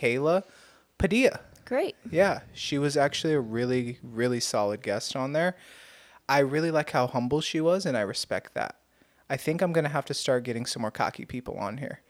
Kayla Padilla. Great. Yeah, she was actually a really, really solid guest on there. I really like how humble she was, and I respect that. I think I'm gonna have to start getting some more cocky people on here,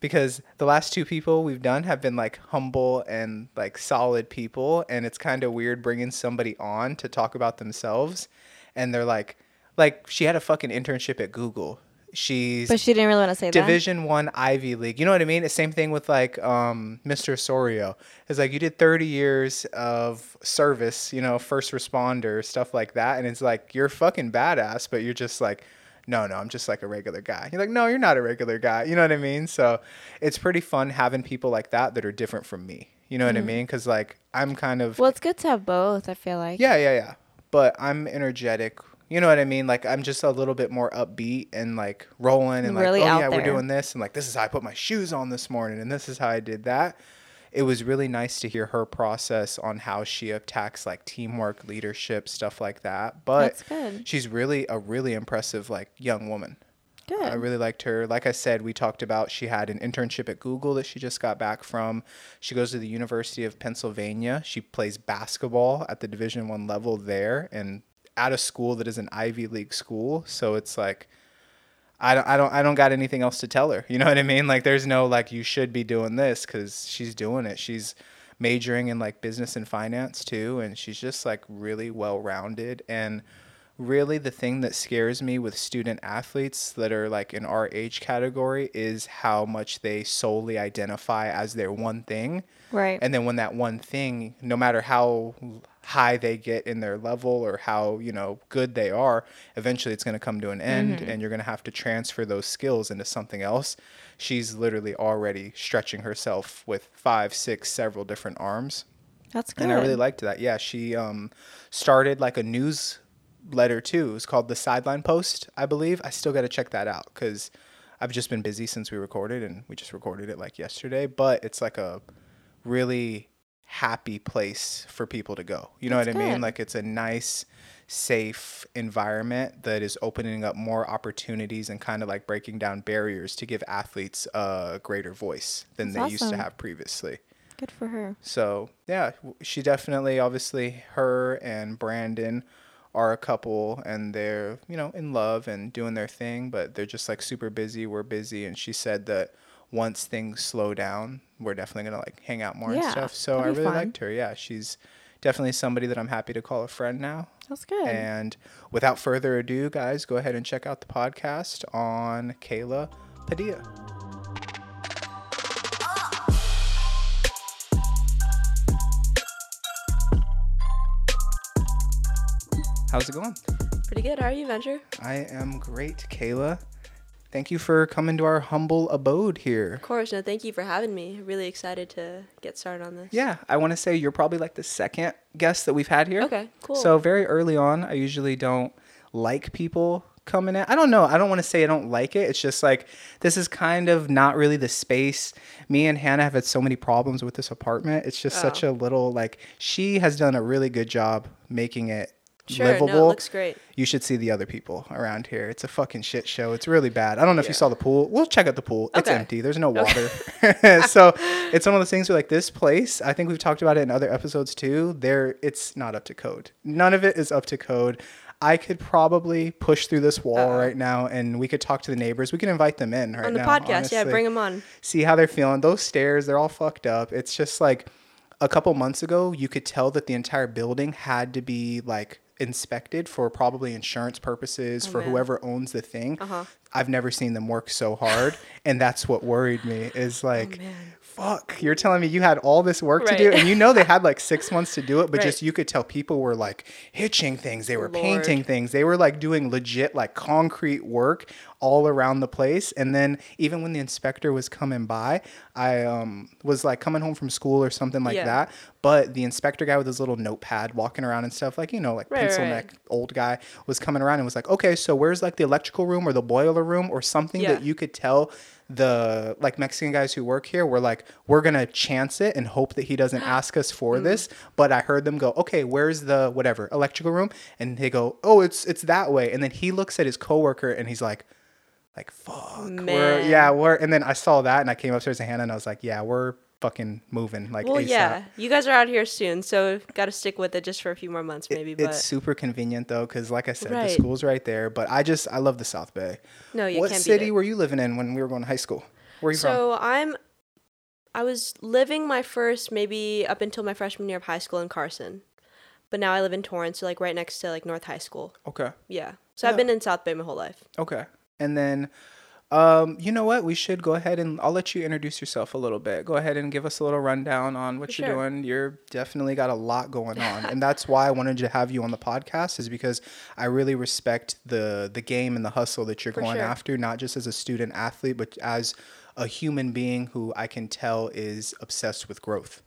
because the last two people we've done have been like humble and like solid people, and it's kind of weird bringing somebody on to talk about themselves, and they're like, like she had a fucking internship at Google. She's But she didn't really want to say that. Division One Ivy League. You know what I mean? The same thing with like um, Mr. Osorio. It's like you did 30 years of service, you know, first responder stuff like that, and it's like you're fucking badass, but you're just like, no, no, I'm just like a regular guy. You're like, no, you're not a regular guy. You know what I mean? So it's pretty fun having people like that that are different from me. You know what I mean? Because like I'm kind of Well, it's good to have both. I feel like. yeah, yeah, yeah. But I'm energetic. You know what I mean? Like I'm just a little bit more upbeat and like rolling and Really like, oh yeah, we're doing this and like this is how I put my shoes on this morning and this is how I did that. It was really nice to hear her process on how she attacks like teamwork, leadership, stuff like that. But she's really a really impressive like young woman. Good. I really liked her. Like I said, we talked about she had an internship at Google that she just got back from. She goes to the University of Pennsylvania. She plays basketball at the Division 1 level there and at a school that is an Ivy League school. So it's like I don't I don't I don't got anything else to tell her. You know what I mean? Like there's no like you should be doing this cuz she's doing it. She's majoring in like business and finance too and she's just like really well-rounded and really the thing that scares me with student athletes that are like in our age category is how much they solely identify as their one thing. Right. And then when that one thing, no matter how high they get in their level or how, you know, good they are, eventually it's going to come to an end and you're going to have to transfer those skills into something else. She's literally already stretching herself with five, six, several different arms That's good. and I really liked that. Yeah, she um, started like a newsletter too. It's called the Sideline Post, I believe. I still got to check that out because I've just been busy since we recorded, and we just recorded it like yesterday. But it's like a really happy place for people to go. You know That's what I mean? Like it's a nice, safe environment that is opening up more opportunities and kind of like breaking down barriers to give athletes a greater voice than That's they used to have previously. Good for her. So yeah, she definitely, obviously, her and Brandon are a couple, and they're you know in love and doing their thing, but they're just like super busy. We're busy, and she said that once things slow down, we're definitely gonna like hang out more and Yeah, stuff. So I really fun. liked her. Yeah, she's definitely somebody that I'm happy to call a friend now. That's good. And without further ado, guys, go ahead and check out the podcast on Kayla Padilla. How's it going? Pretty good. How are you, Venture? I am great, Kayla. Thank you for coming to our humble abode here. Of course. No, thank you for having me. Really excited to get started on this. Yeah, I want to say you're probably like the second guest that we've had here. Okay, cool. So very early on, I usually don't like people coming in. I don't know. I don't want to say I don't like it. It's just like this is kind of not really the space. Me and Hannah have had so many problems with this apartment. It's just such Oh. a little like she has done a really good job making it Sure, livable. no, it looks great. You should see the other people around here. It's a fucking shit show. It's really bad. I don't know if you saw the pool. We'll check out the pool. It's empty. There's no water. so it's one of those things where like this place, I think we've talked about it in other episodes too. There it's not up to code. None of it is up to code. I could probably push through this wall Uh-oh. right now and we could talk to the neighbors. We can invite them in right on the now, podcast, yeah, bring them on. see how they're feeling. Those stairs, they're all fucked up. It's just like a couple months ago, you could tell that the entire building had to be like inspected for probably insurance purposes for Oh, man. whoever owns the thing. Uh-huh. I've never seen them work so hard, and that's what worried me. Is like, Oh. Fuck, you're telling me you had all this work to do, and you know they had like six months to do it, but Right. just you could tell people were like hitching things, they were Lord. painting things, they were like doing legit like concrete work all around the place. And then even when the inspector was coming by, I um, was like coming home from school or something like Yeah. that. But the inspector guy with his little notepad walking around and stuff, like, you know, like Right, pencil right. neck old guy was coming around and was like, okay, so where's like the electrical room or the boiler room or something Yeah. that you could tell the like Mexican guys who work here were like, we're gonna chance it and hope that he doesn't ask us for Mm. this. But I heard them go, okay, where's the whatever electrical room? And they go, oh, it's it's that way. And then he looks at his coworker and he's like, like fuck, we're yeah, we're. And then I saw that and I came upstairs to Hannah and I was like, yeah, we're fucking moving like well, ASAP. yeah, you guys are out here soon, so got to stick with it just for a few more months, It- maybe. it's super convenient though, because like I said, the school's right there. But I just I love the South Bay. no, you what city were you living in when we were going to high school? Where are you from? So I'm, I was living my first maybe up until my freshman year of high school in Carson, but now I live in Torrance, so like right next to like North High School. Okay, Yeah, so Yeah. I've been in South Bay my whole life. okay. And then, um, you know what? We should go ahead and I'll let you introduce yourself a little bit. Go ahead and give us a little rundown on what For you're sure. doing. You're definitely got a lot going on, and that's why I wanted to have you on the podcast. Is because I really respect the the game and the hustle that you're For going sure. after, not just as a student athlete, but as a human being who I can tell is obsessed with growth.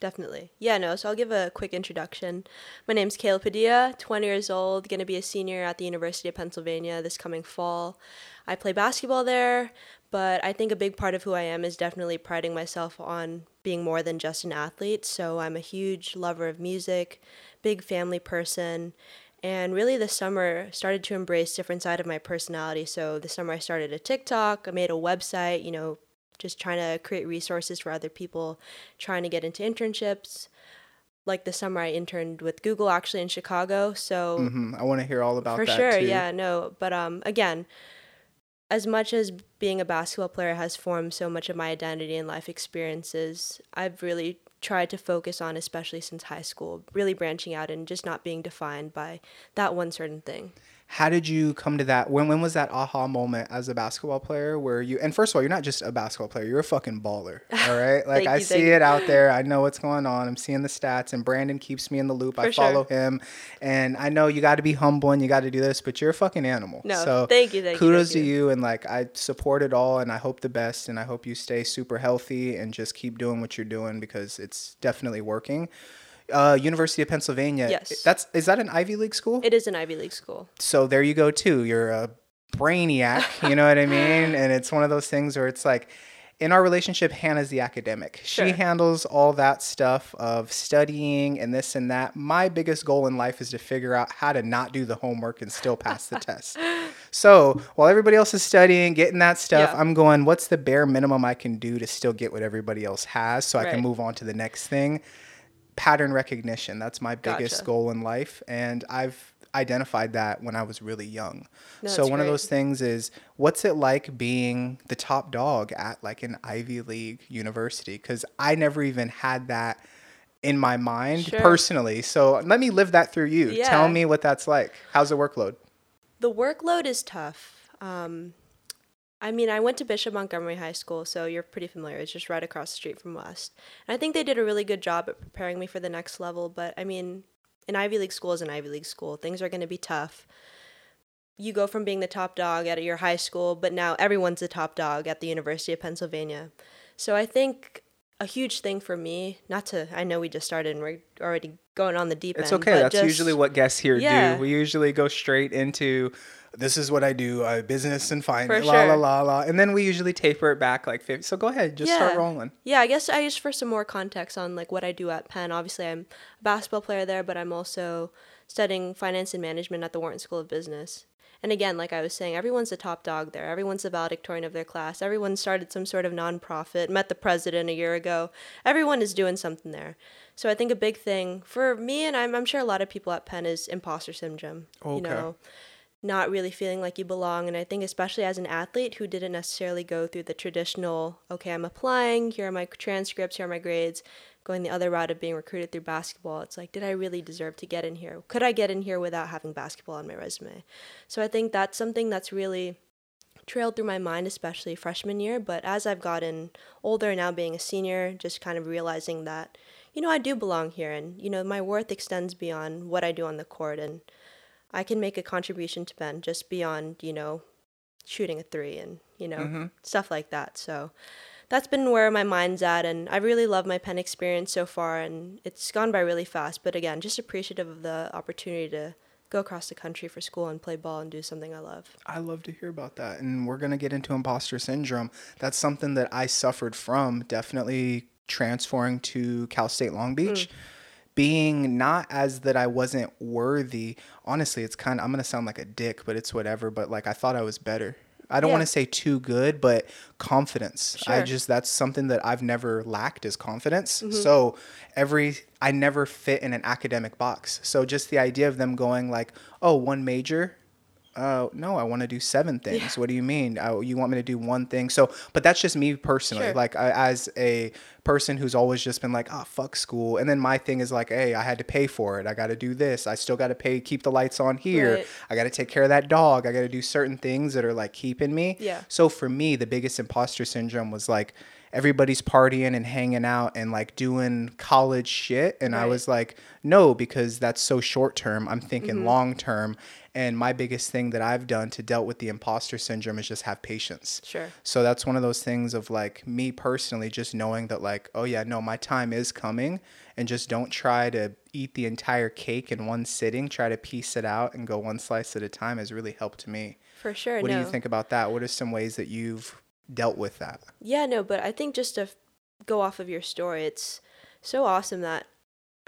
Definitely. Yeah, no, so I'll give a quick introduction. My name's Kayla Padilla, 20 years old, going to be a senior at the University of Pennsylvania this coming fall. I play basketball there, but I think a big part of who I am is definitely priding myself on being more than just an athlete. So I'm a huge lover of music, big family person, and really this summer started to embrace different side of my personality. So this summer I started a TikTok, I made a website, you know, just trying to create resources for other people trying to get into internships. Like the summer, I interned with Google actually in Chicago. So hmm I want to hear all about for that For sure, too. yeah, no. But um, again, as much as being a basketball player has formed so much of my identity and life experiences, I've really tried to focus on, especially since high school, really branching out and just not being defined by that one certain thing. How did you come to that? When when was that aha moment as a basketball player where you and first of all, you're not just a basketball player, you're a fucking baller. All right? Like I you, see it out there. I know what's going on. I'm seeing the stats and Brandon keeps me in the loop. I For sure. follow him. And I know you gotta be humble and you gotta do this, but you're a fucking animal. No, so thank you, thank you, kudos thank to you. you and like I support it all and I hope the best and I hope you stay super healthy and just keep doing what you're doing because it's definitely working. Uh, University of Pennsylvania. Yes. That's is that an Ivy League school? It is an Ivy League school. so there you go too you're a brainiac you know what i mean and it's one of those things where it's like in our relationship hannah's the academic she handles all that stuff of studying and this and that my biggest goal in life is to figure out how to not do the homework and still pass the test so while everybody else is studying getting that stuff Yeah. i'm going what's the bare minimum i can do to still get what everybody else has so i can move on to the next thing pattern recognition. That's my biggest Gotcha. goal in life. And I've identified that when I was really young. No, so one of those things is what's it like being the top dog at like an Ivy League university? Because I never even had that in my mind Sure. personally. So let me live that through you. Tell me what that's like. How's the workload? The workload is tough. Um, I mean, I went to Bishop Montgomery High School, so you're pretty familiar. It's just right across the street from West. And I think they did a really good job at preparing me for the next level. But I mean, an Ivy League school is an Ivy League school. Things are going to be tough. You go from being the top dog at your high school, but now everyone's the top dog at the University of Pennsylvania. So I think a huge thing for me, not to, I know we just started and we're already going on the deep It's end. It's okay. That's just- usually what guests here Yeah. do. We usually go straight into this is what I do, uh, business and finance, For la la la la, and then we usually taper it back like 50. So go ahead, just start rolling. Yeah, I guess I just for some more context on like what I do at Penn. Obviously, I'm a basketball player there, but I'm also studying finance and management at the Wharton School of Business. And again, like I was saying, everyone's a top dog there. Everyone's a valedictorian of their class. Everyone started some sort of nonprofit, met the president a year ago. Everyone is doing something there. So I think a big thing for me, and I'm, I'm sure a lot of people at Penn, is imposter syndrome. Okay. You know, not really feeling like you belong. And I think, especially as an athlete who didn't necessarily go through the traditional, okay, I'm applying, here are my transcripts, here are my grades, going the other route of being recruited through basketball, it's like, did I really deserve to get in here? Could I get in here without having basketball on my resume? So I think that's something that's really trailed through my mind, especially freshman year. But as I've gotten older, now being a senior, just kind of realizing that, you know, I do belong here and, you know, my worth extends beyond what I do on the court and I can make a contribution to Penn just beyond, you know, shooting a three and, you know, Mm-hmm. stuff like that. So that's been where my mind's at and I really love my Penn experience so far and it's gone by really fast. But again, just appreciative of the opportunity to go across the country for school and play ball and do something I love. I love to hear about that. And we're going to get into imposter syndrome. That's something that I suffered from, definitely transferring to Cal State Long Beach. Being not as that I wasn't worthy. Honestly, it's kind of, I'm going to sound like a dick, but it's whatever. But like, I thought I was better. I don't Yeah. want to say too good, but confidence. Sure. I just that's something that I've never lacked is confidence. Mm-hmm. So every I never fit in an academic box. So just the idea of them going like, "Oh, one major, uh, no, I want to do seven things. What do you mean? Uh, you want me to do one thing? So, but that's just me personally. Sure. Like, I, as a person who's always just been like, oh, fuck school. And then my thing is like, hey, I had to pay for it. I got to do this. I still got to pay, keep the lights on here. Right. I got to take care of that dog. I got to do certain things that are like keeping me. Yeah. So for me, the biggest imposter syndrome was like, everybody's partying and hanging out and like doing college shit. And I was like, no, because that's so short term. I'm thinking Mm-hmm. long term. And my biggest thing that I've done to dealt with the imposter syndrome is just have patience. Sure. So that's one of those things of like me personally just knowing that like, oh yeah, no, my time is coming and just don't try to eat the entire cake in one sitting. Try to piece it out and go one slice at a time has really helped me. For sure. What no. do you think about that? What are some ways that you've dealt with that? Yeah, no, but I think just to f- go off of your story, it's so awesome that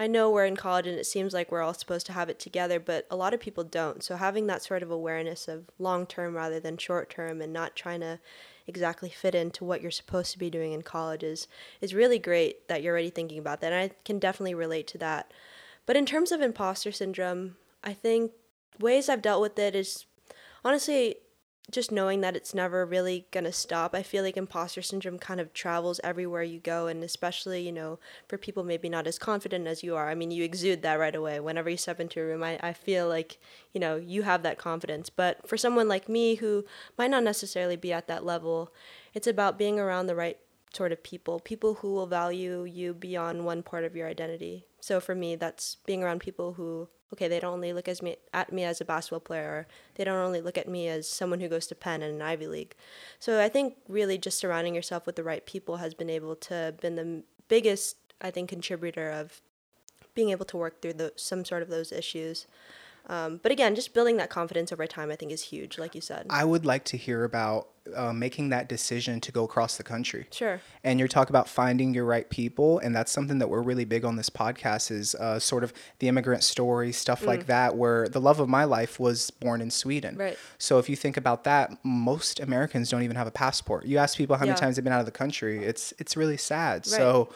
I know we're in college and it seems like we're all supposed to have it together, but a lot of people don't. So having that sort of awareness of long term rather than short term and not trying to exactly fit into what you're supposed to be doing in college is, is really great that you're already thinking about that. And I can definitely relate to that. But in terms of imposter syndrome, I think ways I've dealt with it is honestly just knowing that it's never really going to stop. I feel like imposter syndrome kind of travels everywhere you go, and especially, you know, for people maybe not as confident as you are. I mean, you exude that right away. Whenever you step into a room, I, I feel like, you know, you have that confidence. But for someone like me who might not necessarily be at that level, it's about being around the right sort of people, people who will value you beyond one part of your identity. So for me, that's being around people who, okay, they don't only look as me, at me as a basketball player, or they don't only look at me as someone who goes to Penn and an Ivy League. So I think really just surrounding yourself with the right people has been able to been the biggest, I think, contributor of being able to work through the, some sort of those issues. Um, but again, just building that confidence over time, I think, is huge, like you said. I would like to hear about uh, making that decision to go across the country. Sure. and you're talking about finding your right people and that's something that we're really big on this podcast is uh, sort of the immigrant story stuff like that where the love of my life was born in sweden Mm. Right. so if you think about that most americans don't even have a passport you ask people how many times they've been out of the country it's it's really sad so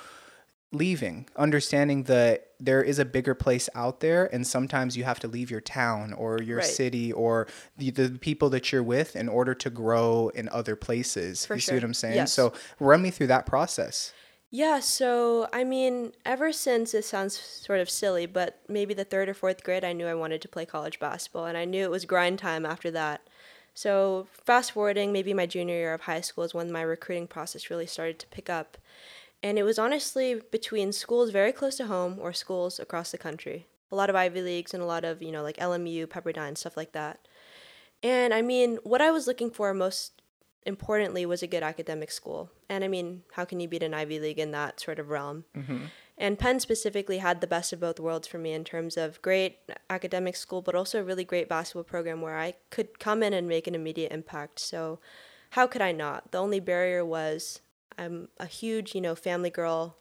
leaving understanding that there is a bigger place out there and sometimes you have to leave your town or your Right. city or the, the people that you're with in order to grow in other places For you see what i'm saying Yes. so run me through that process Yeah, so I mean, ever since it sounds sort of silly, but maybe the third or fourth grade, I knew I wanted to play college basketball, and I knew it was grind time after that. So, fast forwarding, maybe my junior year of high school is when my recruiting process really started to pick up. And it was honestly between schools very close to home or schools across the country. A lot of Ivy Leagues and a lot of, you know, like LMU, Pepperdine, stuff like that. And I mean, what I was looking for most importantly was a good academic school. And I mean, how can you beat an Ivy League in that sort of realm? Mm-hmm. And Penn specifically had the best of both worlds for me in terms of great academic school, but also a really great basketball program where I could come in and make an immediate impact. So, how could I not? The only barrier was I'm a huge, you know, family girl.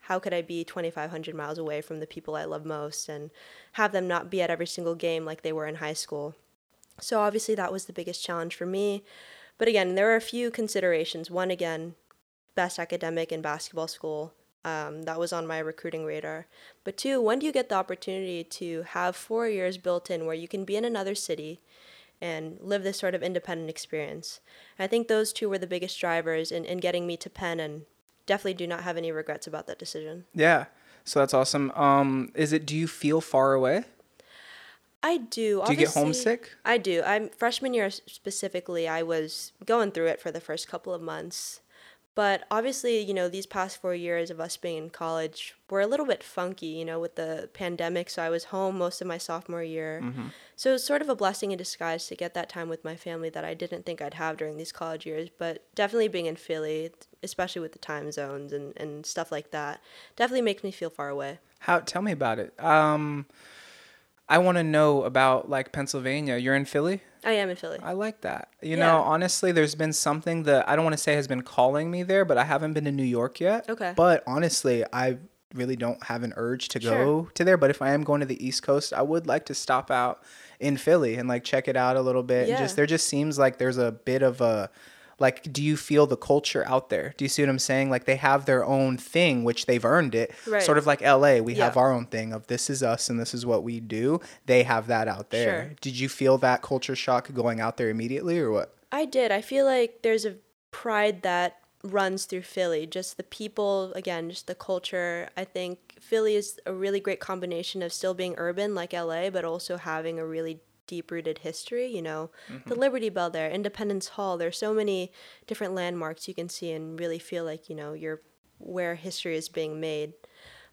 How could I be 2,500 miles away from the people I love most and have them not be at every single game like they were in high school? So, obviously, that was the biggest challenge for me. But again, there were a few considerations. One, again, best academic in basketball school. Um, that was on my recruiting radar. But two, when do you get the opportunity to have four years built in where you can be in another city and live this sort of independent experience? I think those two were the biggest drivers in, in getting me to Penn and definitely do not have any regrets about that decision. Yeah. So that's awesome. Um, is it? Do you feel far away? I do. Do you get homesick? I do. I'm freshman year specifically. I was going through it for the first couple of months, but obviously, you know, these past four years of us being in college were a little bit funky. You know, with the pandemic, so I was home most of my sophomore year. So it was sort of a blessing in disguise to get that time with my family that I didn't think I'd have during these college years. But definitely being in Philly, especially with the time zones and, and stuff like that, definitely makes me feel far away. How? Tell me about it. Um, I want to know about like Pennsylvania. You're in Philly. I am in Philly. I like that. You Yeah. know, honestly, there's been something that I don't want to say has been calling me there, but I haven't been to New York yet. Okay. But honestly, I really don't have an urge to Sure. go to there. But if I am going to the East Coast, I would like to stop out in Philly and like check it out a little bit. And Yeah. just there just seems like there's a bit of a like do you feel the culture out there? Do you see what I'm saying? Like they have their own thing which they've earned it. Right. Sort of like LA, we have our own thing of this is us and this is what we do. They have that out there. Sure. Did you feel that culture shock going out there immediately or what? I did. I feel like there's a pride that runs through Philly. Just the people, again, just the culture. I think Philly is a really great combination of still being urban like LA, but also having a really deep rooted history. You know, the Liberty Bell there, Independence Hall. There's so many different landmarks you can see and really feel like, you know, you're where history is being made.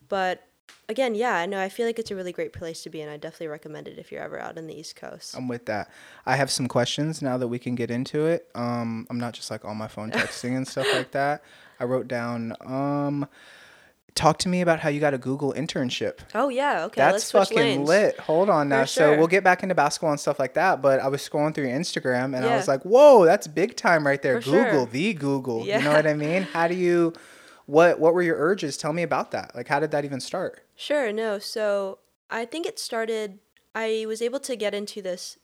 But again, yeah, no, I feel like it's a really great place to be, and I definitely recommend it if you're ever out in the East Coast. I'm with that. I have some questions now that we can get into it. Um, I'm not just like on my phone texting and stuff like that. I wrote down, um, talk to me about how you got a Google internship. oh yeah, okay, let's That's fucking lanes. lit. Hold on now. For So we'll get back into basketball and stuff like that. But I was scrolling through your Instagram and I was like, whoa, that's big time right there. For Google, sure. the Google. You know what I mean? How do you, what, what were your urges? Tell me about that. Like, how did that even start? Sure, no. So I think it started, I was able to get into this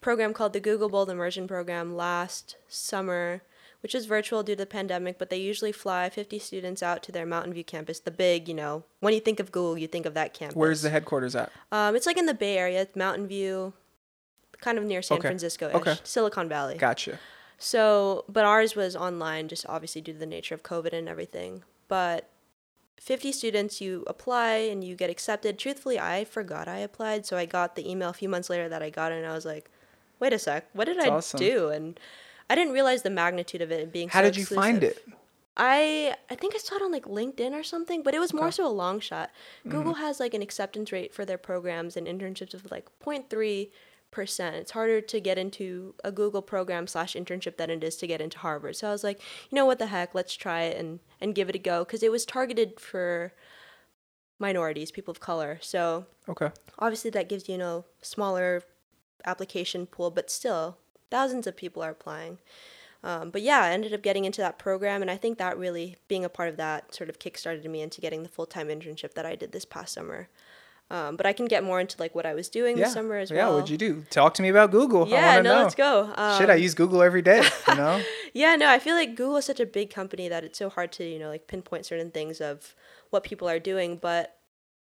program called the Google Bold Immersion Program last summer, which is virtual due to the pandemic, but they usually fly 50 students out to their Mountain View campus, the big, you know, when you think of Google, you think of that campus. Where's the headquarters at? Um, it's like in the Bay Area, it's Mountain View, kind of near San Okay. Francisco-ish, Okay. Silicon Valley. Gotcha. So, but ours was online, just obviously due to the nature of COVID and everything. But 50 students, you apply and you get accepted. Truthfully, I forgot I applied, so I got the email a few months later that I got it, and I was like, wait a sec, what did That's I awesome. do? And I didn't realize the magnitude of it being How so did you find it? I I think I saw it on like LinkedIn or something, but it was more Okay. Mm-hmm. so a long shot. Google has like an acceptance rate for their programs and internships of like 0.3 percent. It's harder to get into a Google program slash internship than it is to get into Harvard. So I was like, you know what the heck, let's try it and and give it a go because it was targeted for minorities, people of color. So Okay. obviously that gives you, you know smaller application pool, but still thousands of people are applying. Um, but yeah, I ended up getting into that program, and I think that really being a part of that sort of kickstarted me into getting the full time internship that I did this past summer. Um, but I can get more into like what I was doing Yeah. this summer as yeah. well. Yeah, what'd you do? Talk to me about Google. Yeah, no, know. let's go. Um, Shit, I use Google every day. You know. yeah, no, I feel like Google is such a big company that it's so hard to, you know, like pinpoint certain things of what people are doing. But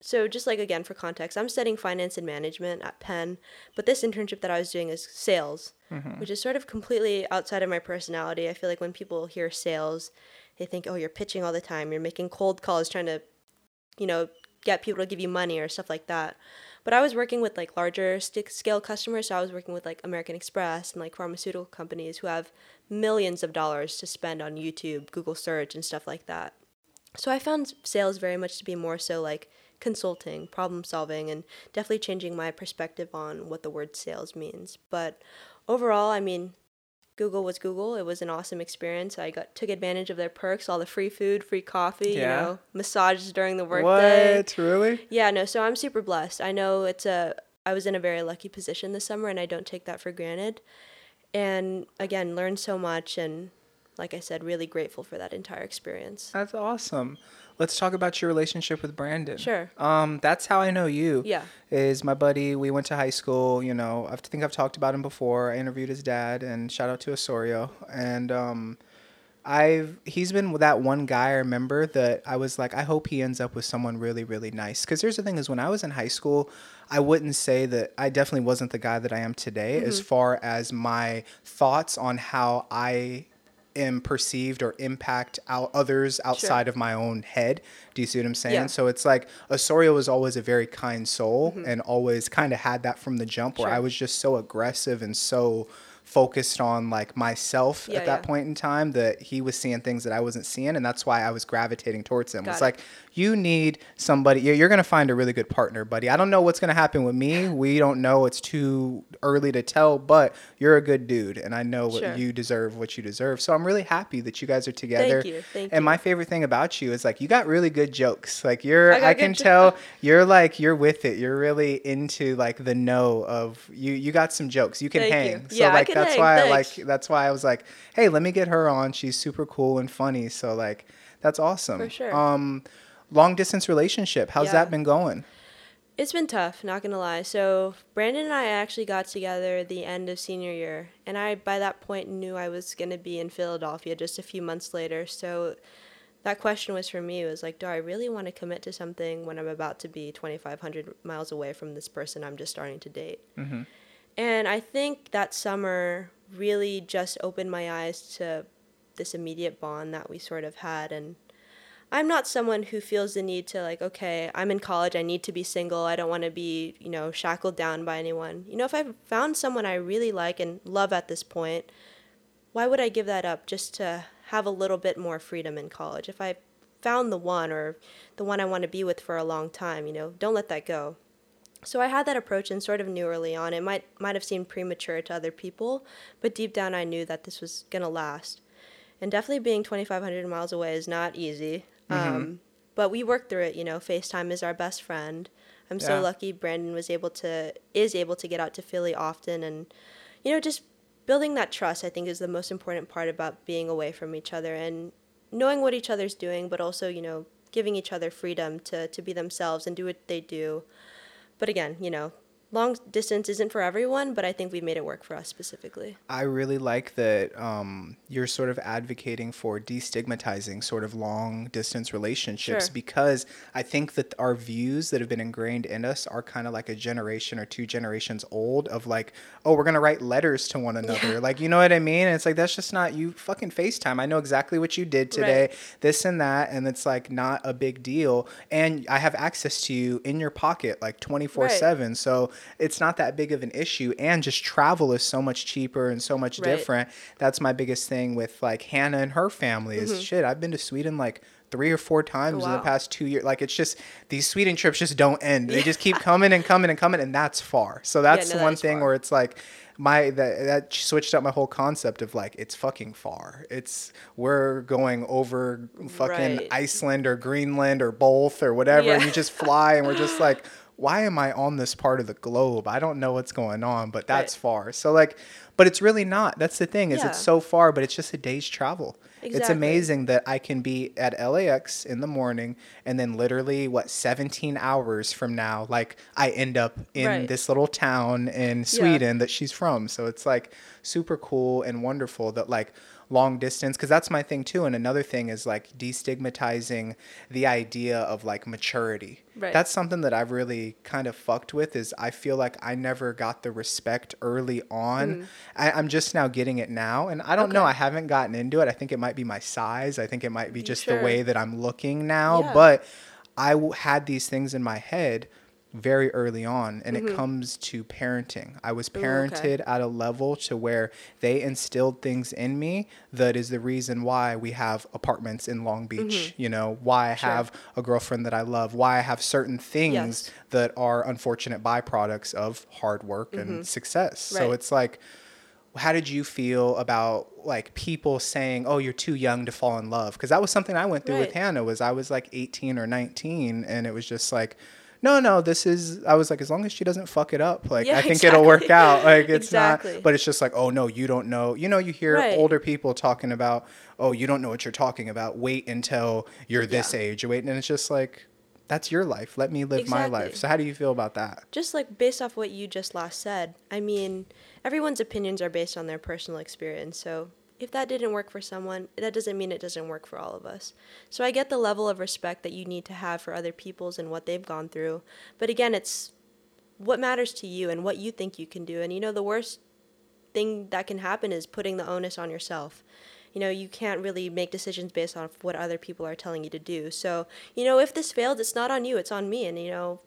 so just like again for context, I'm studying finance and management at Penn, but this internship that I was doing is sales, mm-hmm. which is sort of completely outside of my personality. I feel like when people hear sales, they think, oh, you're pitching all the time, you're making cold calls, trying to, you know, get people to give you money or stuff like that. But I was working with like larger scale customers. So I was working with like American Express and like pharmaceutical companies who have millions of dollars to spend on YouTube, Google search, and stuff like that. So I found sales very much to be more so like consulting, problem solving, and definitely changing my perspective on what the word sales means. But overall, I mean, Google was Google. It was an awesome experience. I got took advantage of their perks, all the free food, free coffee, Yeah. you know, massages during the workday. What? Really? Yeah, no, so I'm super blessed. I know it's a I was in a very lucky position this summer and I don't take that for granted. And again, learned so much and like I said, really grateful for that entire experience. That's awesome. Let's talk about your relationship with Brandon. Sure. Um, that's how I know you. Yeah. Is my buddy. We went to high school. You know, I think I've talked about him before. I interviewed his dad, and shout out to Osorio. And um, I've he's been that one guy I remember that I was like, I hope he ends up with someone really, really nice. Because here's the thing: is when I was in high school, I wouldn't say that I definitely wasn't the guy that I am today, as far as my thoughts on how I am perceived or impact out others outside of my own head. Do you see what I'm saying? Yeah. So it's like Osorio was always a very kind soul and always kind of had that from the jump where Mm-hmm. Sure. I was just so aggressive and so focused on like myself Yeah, at that yeah. point in time that he was seeing things that I wasn't seeing and that's why I was gravitating towards him. Got it's it. like you need somebody you're, you're going to find a really good partner, buddy. I don't know what's going to happen with me. We don't know. It's too early to tell, but you're a good dude and I know what Sure. you deserve what you deserve. So I'm really happy that you guys are together. Thank you, thank and you. my favorite thing about you is like you got really good jokes. Like you're I I, can tell you're like you're with it. You're really into like the know of you you got some jokes. You can Thank hang. you. So Yeah, I like can that's why I like that's why I was like, "Hey, let me get her on. She's super cool and funny." So like that's awesome. For sure. Um long distance relationship. How's Yeah. that been going? It's been tough, not gonna lie. So Brandon and I actually got together the end of senior year, and I by that point knew I was gonna be in Philadelphia just a few months later. So that question was for me. It was like, do I really want to commit to something when I'm about to be 2,500 miles away from this person I'm just starting to date? And I think that summer really just opened my eyes to this immediate bond that we sort of had. And I'm not someone who feels the need to, like, okay, I'm in college, I need to be single, I don't want to be, you know, shackled down by anyone. You know, if I've found someone I really like and love at this point, why would I give that up just to have a little bit more freedom in college? If I found the one or the one I want to be with for a long time, you know, don't let that go. So I had that approach and sort of knew early on. It might might have seemed premature to other people, but deep down I knew that this was gonna last. And definitely being 2,500 miles away is not easy. Um, but we worked through it. You know, FaceTime is our best friend. I'm so lucky Brandon was able to is able to get out to Philly often, and you know, just building that trust. I think is the most important part about being away from each other and knowing what each other's doing, but also you know giving each other freedom to to be themselves and do what they do. But again, you know, long distance isn't for everyone, but I think we've made it work for us specifically. I really like that um, you're sort of advocating for destigmatizing sort of long distance relationships Sure. because I think that our views that have been ingrained in us are kind of like a generation or two generations old of like, oh, we're going to write letters to one another. Like, you know what I mean? And it's like, that's just not you fucking FaceTime. I know exactly what you did today, Right. this and that. And it's like not a big deal. And I have access to you in your pocket like 24 7. So it's not that big of an issue. And just travel is so much cheaper and so much Right. different. That's my biggest thing with like Hannah and her family is mm-hmm. shit. I've been to Sweden like three or four times oh, in the past two years. Like it's just these Sweden trips just don't end. They just keep coming and coming and coming, and that's far. So that's no, the one is thing far. where it's like my that that switched up my whole concept of like it's fucking far. It's we're going over fucking Right. Iceland or Greenland or both or whatever, and you just fly, and we're just like. Why am I on this part of the globe? I don't know what's going on, but that's Right. far. So like, but it's really not. That's the thing is Yeah. it's so far, but it's just a day's travel. It's amazing that I can be at LAX in the morning and then literally what 17 hours from now like I end up in Right. this little town in Sweden that she's from. So it's like super cool and wonderful that like long distance because that's my thing too and another thing is like destigmatizing the idea of like maturity Right. that's something that i've really kind of fucked with is i feel like i never got the respect early on I, i'm just now getting it now and i don't know Mm. I haven't gotten into it i think it might be my size i think it might be just the way that i'm looking now Yeah. but i w- had these things in my head very early on and it comes to parenting i was Mm-hmm. Ooh, parented okay. at a level to where they instilled things in me that is the reason why we have apartments in Long Beach, you know, why I Mm-hmm. Sure. have a girlfriend that I love, why I have certain things Yes. that are unfortunate byproducts of hard work and success. So Mm-hmm. It's like how did you feel about like people saying, "Oh, you're too young to fall in love?" Because that was something I went through with Hannah. Was I was like 18 or 19, and it was just like, no, no, this is. I was like, as long as she doesn't fuck it up, like Yeah, I think it'll work out. Like it's Exactly. not. But it's just like, oh no, you don't know. You know, you hear Right. older people talking about, oh, you don't know what you're talking about. Wait until you're this Yeah. age. Wait, and it's just like, that's your life. Let me live my life. So how do you feel about that? just like based off what you just last said, I mean, everyone's opinions are based on their personal experience. So if that didn't work for someone, that doesn't mean it doesn't work for all of us. So I get the level of respect that you need to have for other people's and what they've gone through. But again, it's what matters to you and what you think you can do. And you know, the worst thing that can happen is putting the onus on yourself. You know, you can't really make decisions based on what other people are telling you to do. So, you know, if this failed, it's not on you, it's on me. And, you know,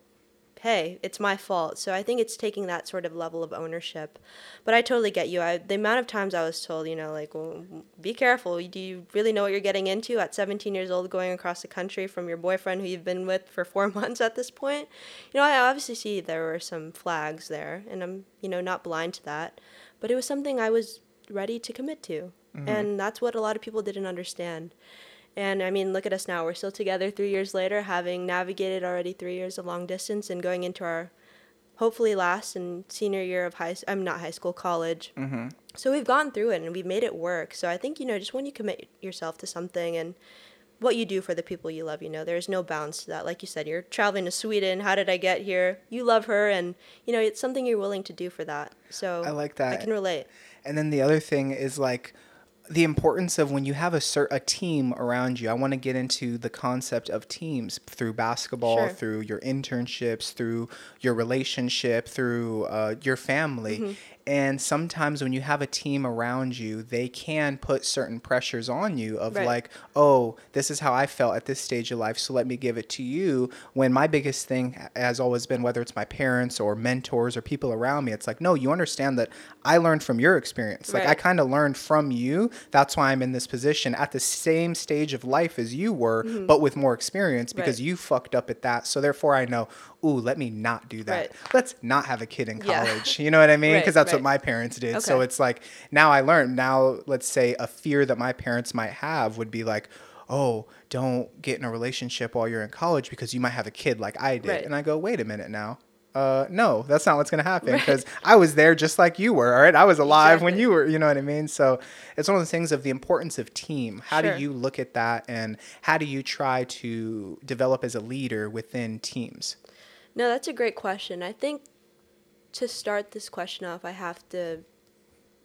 hey, it's my fault. So I think it's taking that sort of level of ownership. But I totally get you. I, the amount of times I was told, you know, like, well, be careful. Do you really know what you're getting into at 17 years old, going across the country from your boyfriend who you've been with for four months at this point? You know, I obviously see there were some flags there, and I'm, you know, not blind to that. But it was something I was ready to commit to. Mm-hmm. And that's what a lot of people didn't understand. And I mean, look at us now. We're still together three years later, having navigated already three years of long distance and going into our hopefully last and senior year of high. I'm not high school, college. Mm-hmm. So we've gone through it and we've made it work. So I think you know, just when you commit yourself to something and what you do for the people you love. You know, there's no bounds to that. Like you said, you're traveling to Sweden. How did I get here? You love her, and you know, it's something you're willing to do for that. So I like that. I can relate. And then the other thing is like the importance of when you have a cert- a team around you. I want to get into the concept of teams through basketball, Sure. through your internships, through your relationship, through uh, your family. Mm-hmm. And sometimes when you have a team around you, they can put certain pressures on you of Right. like, oh, this is how I felt at this stage of life, so let me give it to you. When my biggest thing has always been whether it's my parents or mentors or people around me, it's like, no, you understand that I learned from your experience. Like I kind of learned from you. That's why I'm in this position at the same stage of life as you were, but with more experience because Mm-hmm. Right. you fucked up at that. So therefore I know, ooh, let me not do that. Right. Let's not have a kid in Yeah. college. You know what I mean? Right, Because that's what my parents did. So it's like now I learned. Now let's say a fear that my parents might have would be like, oh, don't get in a relationship while you're in college because you might have a kid like I did. Right. And I go, wait a minute now. Uh, no, that's not what's gonna happen because I was there just like you were. All right, I was alive when you were. You know what I mean? So it's one of the things of the importance of team. How Sure. do you look at that, and how do you try to develop as a leader within teams? No, that's a great question. I think to start this question off, I have to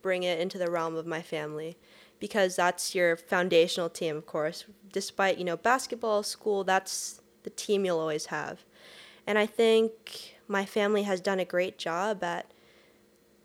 bring it into the realm of my family because that's your foundational team, of course. Despite, you know, basketball, school, that's the team you'll always have. And I think my family has done a great job at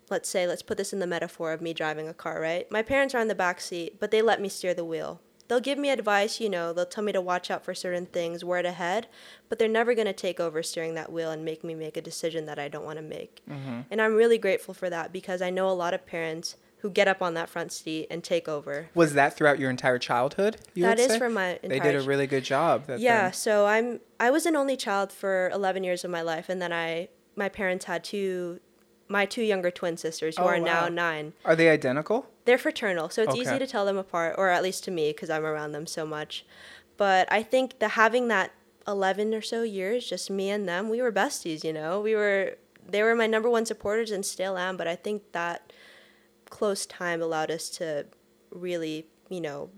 let's say let's put this in the metaphor of me driving a car, right? My parents are in the back seat, but they let me steer the wheel. They'll give me advice, you know, they'll tell me to watch out for certain things, where to head, but they're never going to take over steering that wheel and make me make a decision that I don't want to make. Mm-hmm. And I'm really grateful for that because I know a lot of parents who get up on that front seat and take over. Was that throughout your entire childhood? You That is say? for my They did a really good job. that yeah, so I'm I was an only child for 11 years of my life and then I my parents had two my two younger twin sisters who Oh, are now 9. Are they identical? They're fraternal, so it's Okay. easy to tell them apart, or at least to me, because I'm around them so much. But I think that having that 11 or so years, just me and them, we were besties, you know? We were, they were my number one supporters and still am, but I think that close time allowed us to really, you know,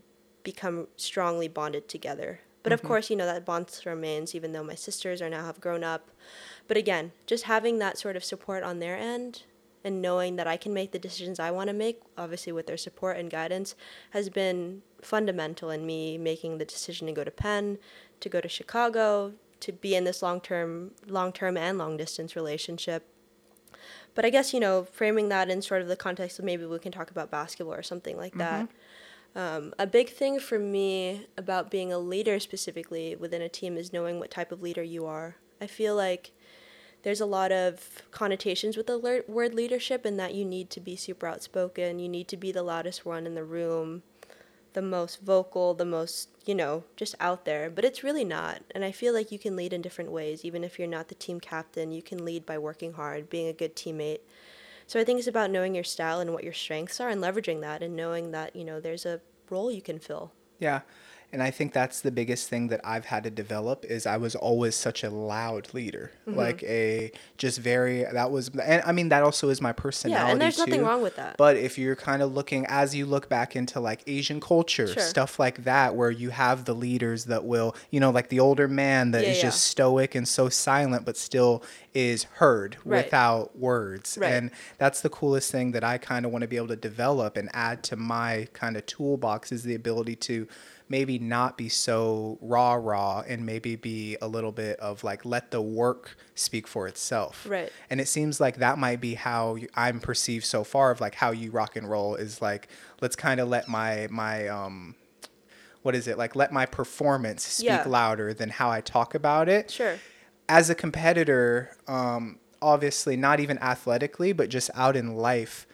become strongly bonded together. But of mm-hmm. course, you know, that bond remains even though my sisters are now have grown up. But again, just having that sort of support on their end and knowing that I can make the decisions I want to make, obviously with their support and guidance, has been fundamental in me making the decision to go to Penn, to go to Chicago, to be in this long term long term and long distance relationship. But I guess, you know, framing that in sort of the context of maybe we can talk about basketball or something like that. Um, a big thing for me about being a leader specifically within a team is knowing what type of leader you are. I feel like there's a lot of connotations with the word leadership in that you need to be super outspoken, you need to be the loudest one in the room, the most vocal, the most, you know, just out there. But it's really not. And I feel like you can lead in different ways. Even if you're not the team captain, you can lead by working hard, being a good teammate. So I think it's about knowing your style and what your strengths are and leveraging that and knowing that, you know, there's a role you can fill. Yeah. And I think that's the biggest thing that I've had to develop is I was always such a loud leader, Mm-hmm. like a just very that was and I mean that also is my personality yeah, and there's nothing too. wrong with that. But if you're kind of looking as you look back into like Asian culture, Sure. stuff like that where you have the leaders that will, you know, like the older man that is Yeah, yeah. just stoic and so silent but still is heard Right. without words. Right. And that's the coolest thing that I kind of want to be able to develop and add to my kind of toolbox is the ability to maybe not be so raw raw and maybe be a little bit of like let the work speak for itself Right. and it seems like that might be how i'm perceived so far of like how you rock and roll is like let's kind of let my my um what is it like let my performance speak Yeah. louder than how i talk about it Sure. as a competitor, um, obviously not even athletically, but just out in life,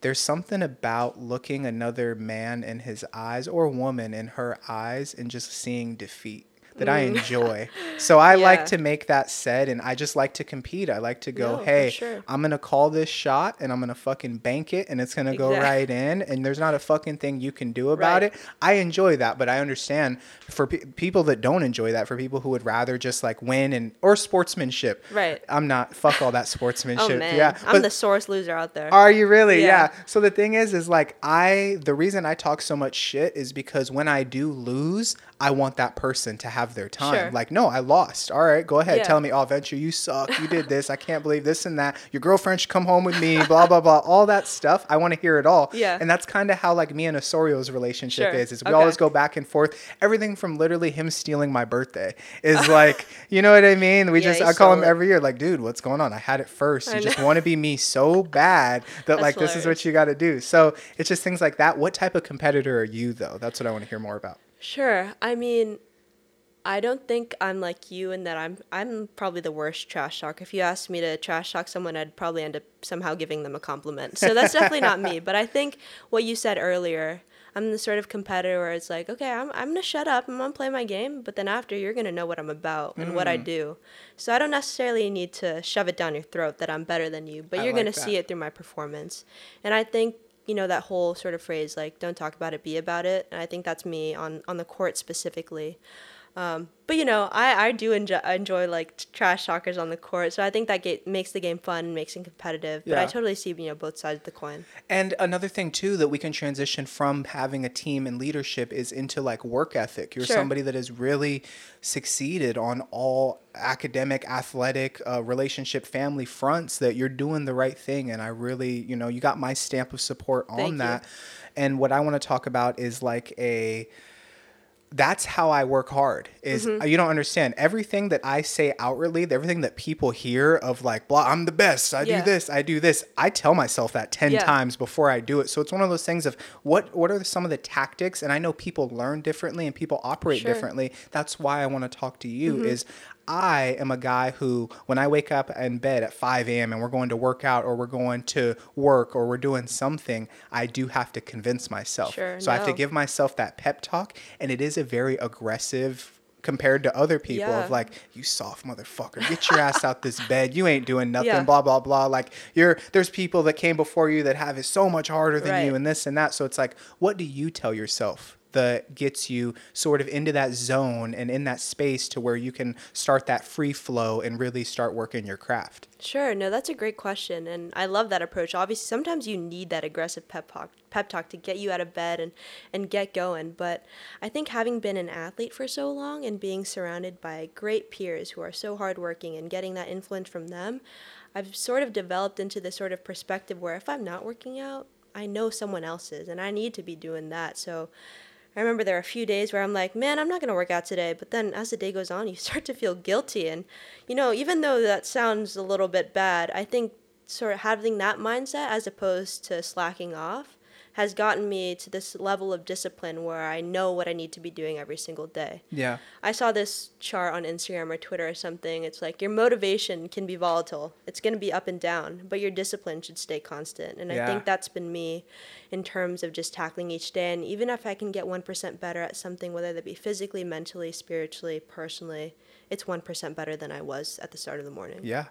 there's something about looking another man in his eyes or woman in her eyes and just seeing defeat that I enjoy. So I Mm. Yeah. like to make that said and I just like to compete. I like to go, No, hey, sure. I'm going to call this shot and I'm going to fucking bank it and it's going to go right in and there's not a fucking thing you can do about Right. it. I enjoy that, but I understand for pe- people that don't enjoy that, for people who would rather just like win and or sportsmanship. Right. I'm not fuck all that sportsmanship. Oh man, Yeah. I'm but- the sorest loser out there. are you really? Yeah. Yeah. So the thing is, is like I, the reason I talk so much shit is because when I do lose, I want that person to have their time. Sure. Like, no, I lost. All right, go ahead. Yeah. Tell me, oh, Venture, you suck. You did this. I can't believe this and that. Your girlfriend should come home with me, blah, blah, blah. All that stuff. I want to hear it all. Yeah. And that's kind of how like me and Osorio's relationship Sure. is, is we Okay. always go back and forth. Everything from literally him stealing my birthday is like, you know what I mean? We Yeah, just, I call him it. every year, like, dude, what's going on? I had it first. I You just want to be me so bad that That's like, this is what you got to do. So it's just things like that. What type of competitor are you though? That's what I want to hear more about. Sure. I mean, I don't think I'm like you in that I'm I'm probably the worst trash talk. If you asked me to trash talk someone, I'd probably end up somehow giving them a compliment. So that's definitely not me. But I think what you said earlier, I'm the sort of competitor where it's like, okay, I'm I'm gonna shut up, I'm gonna play my game, but then after you're gonna know what I'm about and what I mm. do. So I don't necessarily need to shove it down your throat that I'm better than you, but I you're like gonna that. see it through my performance. And I think you know that whole sort of phrase like don't talk about it be about it. And i think that's me on on the court specifically um, but you know i i do enjoy enjoy like t- trash talkers on the court so i think that ga- makes the game fun makes it competitive but i totally see you know both sides of the coin And another thing too that we can transition from having a team and leadership is into like work ethic. You're Sure. somebody that has really succeeded on all academic, athletic, uh, relationship, family fronts. That you're doing the right thing, and I really, you know, you got my stamp of support on Thank you. that. And what I want to talk about is like a that's how I work hard. Is Mm-hmm. you don't understand everything that I say outwardly, everything that people hear of like, blah, I'm the best. I Yeah. do this, I do this. I tell myself that ten Yeah. times before I do it. So it's one of those things of what what are some of the tactics? And I know people learn differently and people operate Sure. Mm-hmm. differently. That's why I want to talk to you. Is I am a guy who, when I wake up in bed at 5 a.m. and we're going to work out or we're going to work or we're doing something, I do have to convince myself. Sure, so I have to give myself that pep talk. And it is a very aggressive compared to other people Yeah. of like, you soft motherfucker, get your ass out this bed. You ain't doing nothing, Yeah. blah, blah, blah. Like you're, there's people that came before you that have it so much harder than you and this and that. So it's like, what do you tell yourself that gets you sort of into that zone and in that space to where you can start that free flow and really start working your craft? Sure, no, that's a great question, and I love that approach. Obviously, sometimes you need that aggressive pep talk, pep talk to get you out of bed and and get going. But I think having been an athlete for so long and being surrounded by great peers who are so hardworking and getting that influence from them, I've sort of developed into this sort of perspective where if I'm not working out, I know someone else is, and I need to be doing that. So. I remember there are a few days where I'm like, man, I'm not going to work out today. But then as the day goes on, you start to feel guilty. And, you know, even though that sounds a little bit bad, I think sort of having that mindset as opposed to slacking off has gotten me to this level of discipline where I know what I need to be doing every single day. Yeah. I saw this chart on Instagram or Twitter or something. It's like your motivation can be volatile. It's going to be up and down, but your discipline should stay constant. And Yeah. I think that's been me in terms of just tackling each day. And even if I can get 1% better at something, whether that be physically, mentally, spiritually, personally, it's 1% better than I was at the start of the morning. Yeah,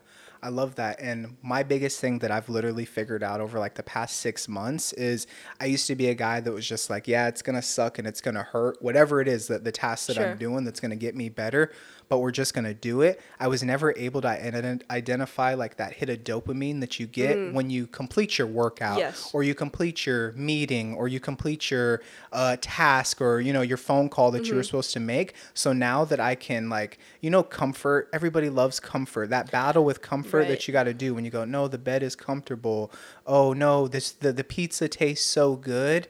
I love that. And my biggest thing that I've literally figured out over like the past six months is I used to be a guy that was just like, yeah, it's gonna suck and it's gonna hurt, whatever it is that the task that Sure. I'm doing that's gonna get me better, but we're just gonna do it. I was never able to ident- identify like that hit of dopamine that you get when you complete your workout Yes. or you complete your meeting or you complete your uh, task or you know your phone call that Mm-hmm. you were supposed to make so now that i can like you know comfort everybody loves comfort that battle with comfort Right. that you got to do when you go no the bed is comfortable oh no this the, the pizza tastes so good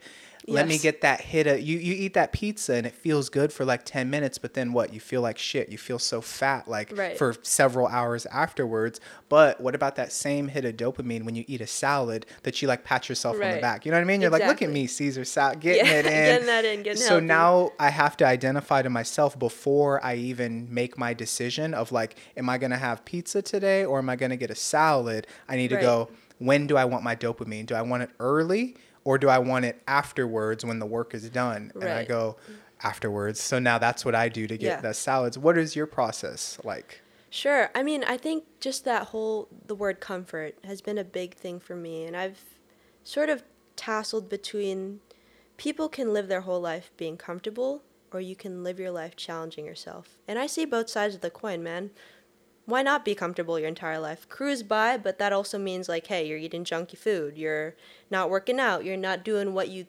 let me get that hit of you you eat that pizza and it feels good for like 10 minutes but then what? You feel like shit. You feel so fat like Right. for several hours afterwards. But what about that same hit of dopamine when you eat a salad that you like pat yourself on the back? You know what i mean? You're like look at me caesar salad getting Yeah, it in. getting that in, getting so healthy. now i have to identify to myself before i even make my decision of like am i going to have pizza today or am i going to get a salad? I need to go when do i want my dopamine? Do i want it early or do i want it afterwards when the work is done and i go afterwards so now that's what i do to get Yeah. the salads what is your process like Sure. I mean, I think just that whole the word comfort has been a big thing for me and I've sort of tasseled between people can live their whole life being comfortable or you can live your life challenging yourself. And I see both sides of the coin, man. Why not be comfortable your entire life? Cruise by, but that also means like, hey, you're eating junky food, you're not working out, you're not doing what you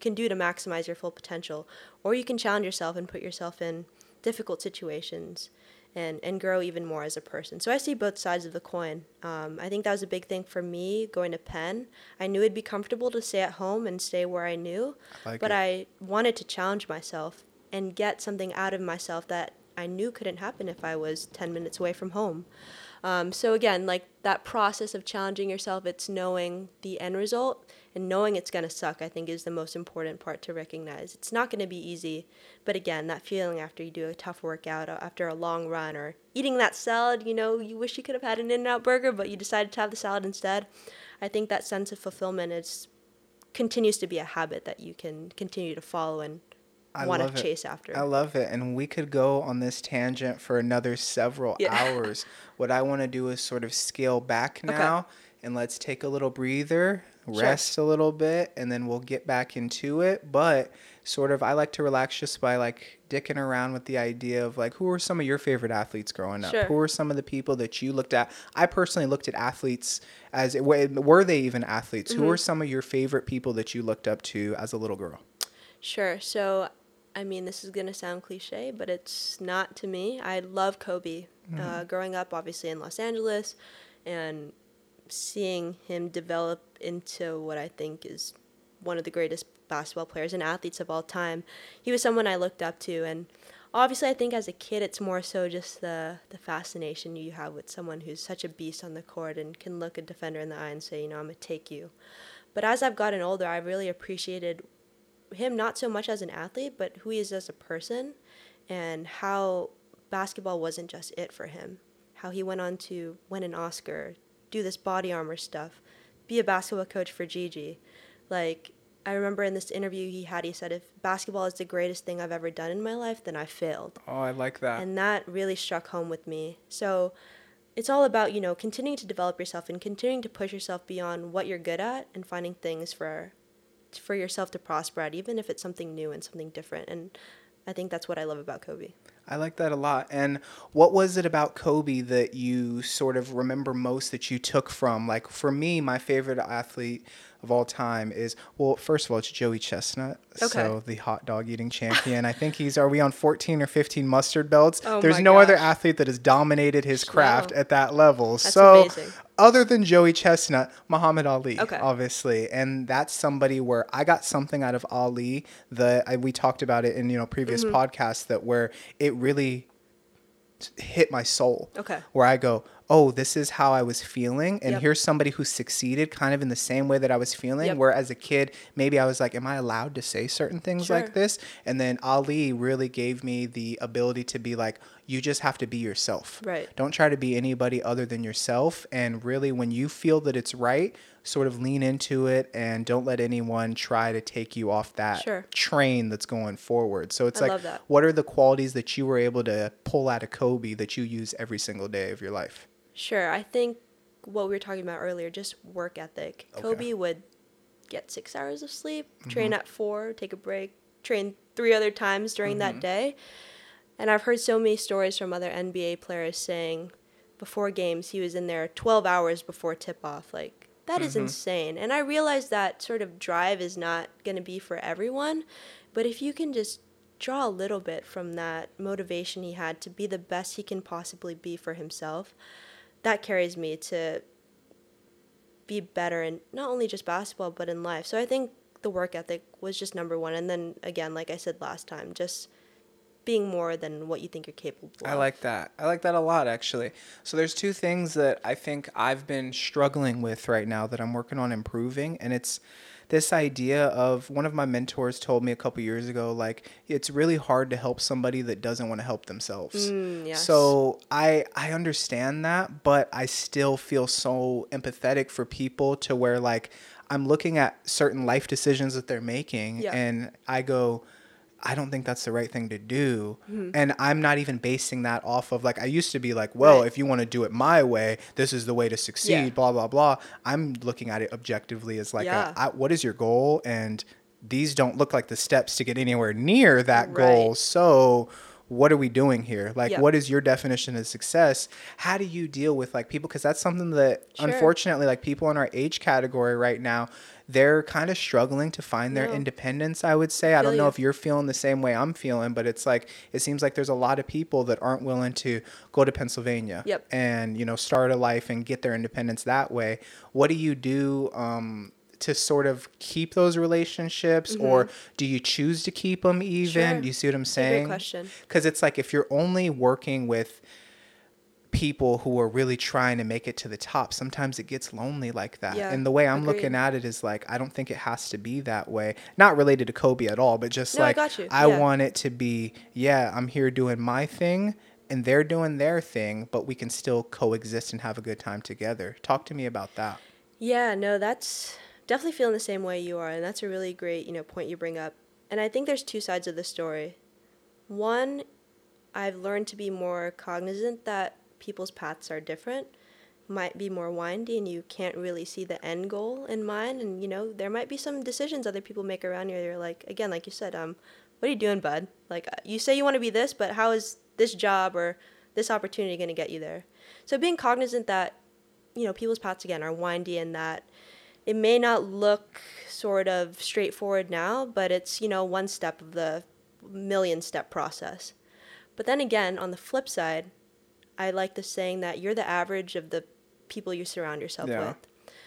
can do to maximize your full potential, or you can challenge yourself and put yourself in difficult situations and, and grow even more as a person. So I see both sides of the coin. Um, I think that was a big thing for me going to Penn. I knew it'd be comfortable to stay at home and stay where I knew, I like but it. I wanted to challenge myself and get something out of myself that I knew couldn't happen if I was 10 minutes away from home. Um, so again, like that process of challenging yourself, it's knowing the end result and knowing it's going to suck, I think is the most important part to recognize. It's not going to be easy, but again, that feeling after you do a tough workout, uh, after a long run, or eating that salad, you know, you wish you could have had an In N Out burger, but you decided to have the salad instead. I think that sense of fulfillment is continues to be a habit that you can continue to follow and want to chase after. I love it. And we could go on this tangent for another several Yeah. hours. What I want to do is sort of scale back Okay. now and let's take a little breather, Sure. rest a little bit, and then we'll get back into it. But sort of, I like to relax just by like dicking around with the idea of like, who were some of your favorite athletes growing up? Sure. Who were some of the people that you looked at? I personally looked at athletes as were were they even athletes? Mm-hmm. Who were some of your favorite people that you looked up to as a little girl? Sure. So, I mean, this is going to sound cliche, but it's not to me. I love Kobe. Uh, growing up, obviously, in Los Angeles and seeing him develop into what I think is one of the greatest basketball players and athletes of all time, he was someone I looked up to. And obviously, I think as a kid, it's more so just the, the fascination you have with someone who's such a beast on the court and can look a defender in the eye and say, you know, I'm going to take you. But as I've gotten older, I've really appreciated him not so much as an athlete, but who he is as a person and how basketball wasn't just it for him. How he went on to win an Oscar, do this body armor stuff, be a basketball coach for Gigi. Like, I remember in this interview he had, he said, if basketball is the greatest thing I've ever done in my life, then I failed. Oh, I like that. And that really struck home with me. So it's all about, you know, continuing to develop yourself and continuing to push yourself beyond what you're good at and finding things for for yourself to prosper at, even if it's something new and something different. And I think that's what I love about Kobe. I like that a lot. And what was it about Kobe that you sort of remember most that you took from? Like for me, my favorite athlete of all time is well, first of all, it's Joey Chestnut. Okay. So the hot dog eating champion. I think he's are we on 14 or 15 mustard belts? Oh There's no other athlete that has dominated his craft No. at that level. That's so amazing. Other than Joey Chestnut, Muhammad Ali, Okay. obviously, and that's somebody where I got something out of Ali that I, we talked about it in you know previous Mm-hmm. podcasts that where it really hit my soul. Okay. Where I go, oh, this is how I was feeling. And Yep. here's somebody who succeeded kind of in the same way that I was feeling. Yep. Where as a kid, maybe I was like, am I allowed to say certain things Sure. like this? And then Ali really gave me the ability to be like, you just have to be yourself. Right. Don't try to be anybody other than yourself. And really, when you feel that it's right, sort of lean into it and don't let anyone try to take you off that Sure. train that's going forward. So it's I like, what are the qualities that you were able to pull out of Kobe that you use every single day of your life? Sure. I think what we were talking about earlier, just work ethic. Okay. Kobe would get six hours of sleep, train Mm-hmm. at four, take a break, train three other times during Mm-hmm. that day. And I've heard so many stories from other NBA players saying before games he was in there 12 hours before tip off. Like, that is Mm-hmm. insane. And I realize that sort of drive is not going to be for everyone. But if you can just draw a little bit from that motivation he had to be the best he can possibly be for himself, that carries me to be better in not only just basketball but in life. So I think the work ethic was just number one. And then again, like I said last time, just being more than what you think you're capable of. I like that. I like that a lot, actually. So there's two things that I think I've been struggling with right now that I'm working on improving, and it's this idea of one of my mentors told me a couple years ago, like it's really hard to help somebody that doesn't want to help themselves. Mm, yes. So I I understand that, but I still feel so empathetic for people to where like I'm looking at certain life decisions that they're making, Yeah. and I go. I don't think that's the right thing to do. Mm-hmm. And I'm not even basing that off of like I used to be like, well, Right. if you want to do it my way, this is the way to succeed, Yeah. blah blah blah. I'm looking at it objectively as like, Yeah. a, I, what is your goal? And these don't look like the steps to get anywhere near that goal. So, what are we doing here? Like, Yep. what is your definition of success? How do you deal with like people? Because that's something that Sure. unfortunately, like people in our age category right now, they're kind of struggling to find their No. independence. I would say. I Feel don't know you. if you're feeling the same way I'm feeling, but it's like it seems like there's a lot of people that aren't willing to go to Pennsylvania Yep. and you know start a life and get their independence that way. What do you do? Um, to sort of keep those relationships or do you choose to keep them even Mm-hmm. Sure. you see what i'm It's a great saying question. because it's like if you're only working with people who are really trying to make it to the top sometimes it gets lonely like that Yeah, and the way i'm agreed. looking at it is like i don't think it has to be that way not related to kobe at all but just No, like you. I Yeah. want it to be yeah i'm here doing my thing and they're doing their thing but we can still coexist and have a good time together talk to me about that Yeah, no, that's definitely feeling the same way you are, and that's a really great, you know, point you bring up. And I think there's two sides of the story. One, I've learned to be more cognizant that people's paths are different, might be more windy, and you can't really see the end goal in mind. And you know, there might be some decisions other people make around you. They're like, again, like you said, um, what are you doing, bud? Like, uh, you say you want to be this, but how is this job or this opportunity going to get you there? So being cognizant that you know, people's paths again are windy and that it may not look sort of straightforward now, but it's, you know, one step of the million step process. But then again, on the flip side, I like the saying that you're the average of the people you surround yourself Yeah. with.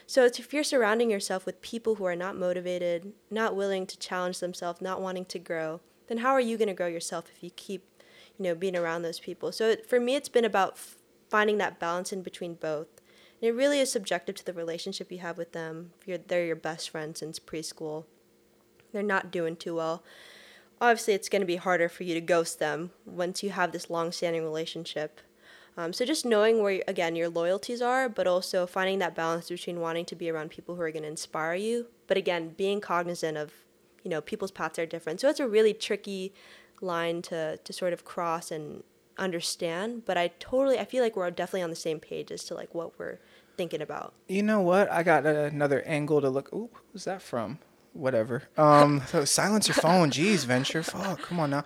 So it's if you're surrounding yourself with people who are not motivated, not willing to challenge themselves, not wanting to grow, then how are you going to grow yourself if you keep, you know, being around those people? So it, for me, it's been about f- finding that balance in between both. And it really is subjective to the relationship you have with them. If you're, they're your best friend since preschool, they're not doing too well. Obviously, it's going to be harder for you to ghost them once you have this long-standing relationship. Um, so just knowing where again your loyalties are, but also finding that balance between wanting to be around people who are going to inspire you, but again being cognizant of you know people's paths are different. So it's a really tricky line to to sort of cross and understand. But I totally I feel like we're definitely on the same page as to like what we're thinking about. You know what? I got another angle to look. Ooh, who's that from? Whatever. Um, so silence your phone. Jeez, Venture. Fuck. Come on now.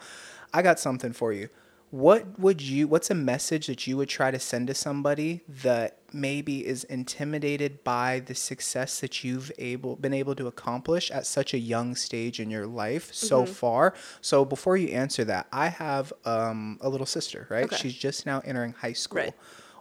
I got something for you. What would you? What's a message that you would try to send to somebody that maybe is intimidated by the success that you've able been able to accomplish at such a young stage in your life so Mm-hmm. far? So before you answer that, I have um, a little sister. Right? Okay. She's just now entering high school. Right.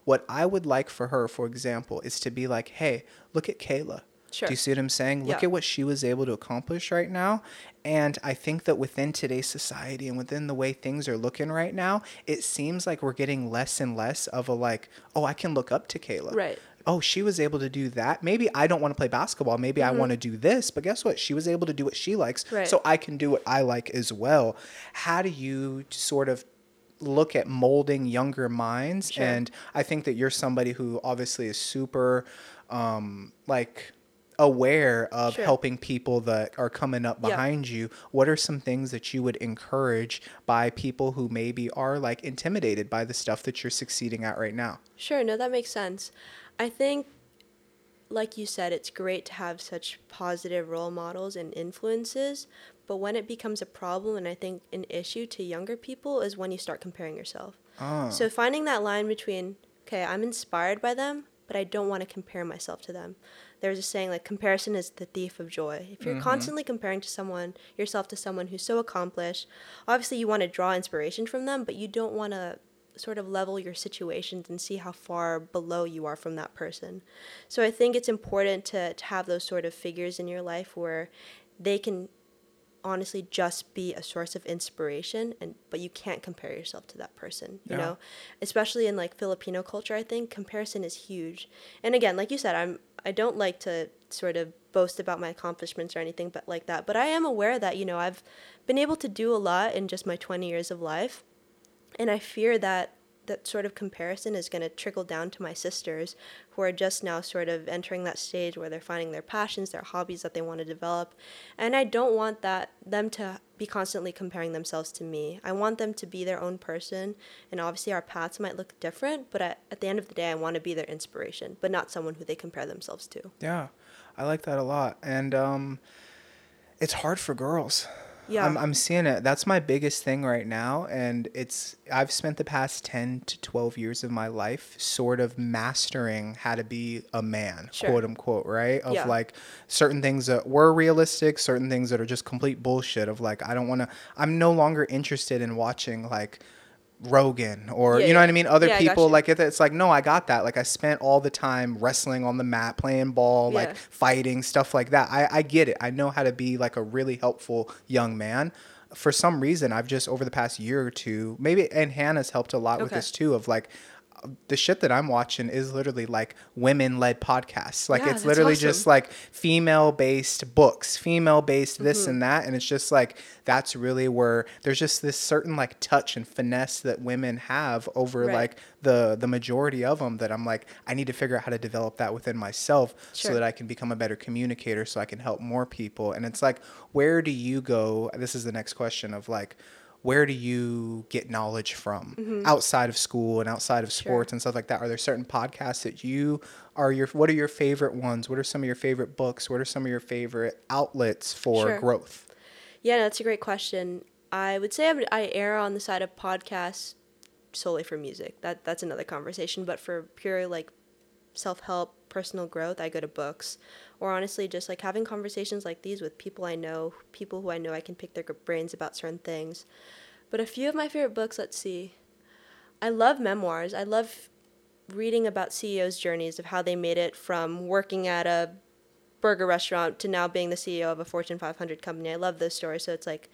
What I would like for her, for example, is to be like, hey, look at Kayla. Sure. Do you see what I'm saying? Look Yeah. at what she was able to accomplish right now. And I think that within today's society and within the way things are looking right now, it seems like we're getting less and less of a like, oh, I can look up to Kayla. Right. Oh, she was able to do that. Maybe I don't want to play basketball. Maybe I want to do this. But guess what? She was able to do what she likes. Mm-hmm. Right. So I can do what I like as well. How do you sort of look at molding younger minds Sure. and i think that you're somebody who obviously is super um like aware of Sure. helping people that are coming up Yeah. behind you what are some things that you would encourage by people who maybe are like intimidated by the stuff that you're succeeding at right now Sure, no, that makes sense. I think, like you said, it's great to have such positive role models and influences, but when it becomes a problem and I think an issue to younger people is when you start comparing yourself. Ah. So finding that line between, okay, I'm inspired by them, but I don't want to compare myself to them. There's a saying like comparison is the thief of joy. If you're mm-hmm. constantly comparing to someone, yourself to someone who's so accomplished, obviously you want to draw inspiration from them, but you don't want to sort of level your situations and see how far below you are from that person. So I think it's important to, to have those sort of figures in your life where they can honestly just be a source of inspiration and but you can't compare yourself to that person you Yeah. know especially in like filipino culture i think comparison is huge and again like you said i'm i don't like to sort of boast about my accomplishments or anything but like that but i am aware that you know i've been able to do a lot in just my 20 years of life and I fear that that sort of comparison is going to trickle down to my sisters who are just now sort of entering that stage where they're finding their passions, their hobbies that they want to develop. And I don't want that them to be constantly comparing themselves to me. I want them to be their own person, and obviously our paths might look different, but at, at the end of the day I want to be their inspiration, but not someone who they compare themselves to. yeah i like that a lot and um it's hard for girls Yeah. I'm, I'm seeing it. That's my biggest thing right now. And it's, I've spent the past 10 to 12 years of my life sort of mastering how to be a man, Sure. quote unquote, right? Of Yeah. like certain things that were realistic, certain things that are just complete bullshit. Of like, I don't want to, I'm no longer interested in watching like, Rogan or Yeah, you know yeah. what I mean? Other Yeah, people like it- it's like no I got that. Like I spent all the time wrestling on the mat playing ball like fighting stuff like that. I, I get it. I know how to be like a really helpful young man. For some reason I've just over the past year or two maybe and Hannah's helped a lot with this too of like the shit that I'm watching is literally like women led podcasts. Like Yeah, it's literally awesome. just like female based books, female based this Mm-hmm. and that. And it's just like that's really where there's just this certain like touch and finesse that women have over Right. like the the majority of them that I'm like I need to figure out how to develop that within myself so that I can become a better communicator so I can help more people. And it's like where do you go? This is the next question of like where do you get knowledge from outside of school and outside of Mm-hmm. Sure. sports and stuff like that? Are there certain podcasts that you are your what are your favorite ones? What are some of your favorite books? What are some of your favorite outlets for Sure. growth? Yeah, that's a great question. I would say I, would, I err on the side of podcasts solely for music. That that's another conversation. But for pure like self help, personal growth, I go to books. Or honestly, just like having conversations like these with people I know, people who I know I can pick their brains about certain things. But a few of my favorite books, let's see. I love memoirs. I love reading about CEOs' journeys of how they made it from working at a burger restaurant to now being the CEO of a Fortune 500 company. I love those stories. So it's like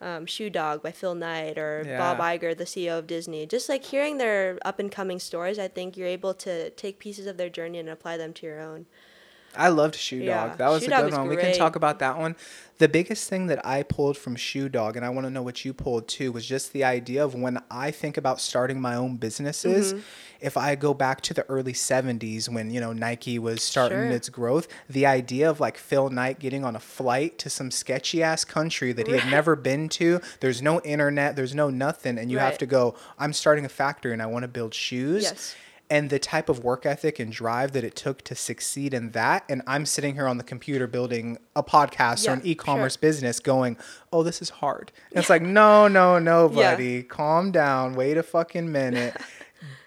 um, Shoe Dog by Phil Knight or Bob Yeah. Iger, the CEO of Disney. Just like hearing their up and coming stories, I think you're able to take pieces of their journey and apply them to your own. I loved Shoe Dog. Yeah, That was Shoe a good was one. We can talk about that one. The biggest thing that I pulled from Shoe Dog, and I want to know what you pulled too, was just the idea of when I think about starting my own businesses, Mm-hmm. if I go back to the early 70s when, you know, Nike was starting Sure. its growth, the idea of like Phil Knight getting on a flight to some sketchy ass country that he had never been to, there's no internet, there's no nothing, and you have to go, I'm starting a factory and I want to build shoes Yes. And the type of work ethic and drive that it took to succeed in that and i'm sitting here on the computer building a podcast or an e-commerce sure. business going oh this is hard and it's like no no no Yeah. buddy calm down wait a fucking minute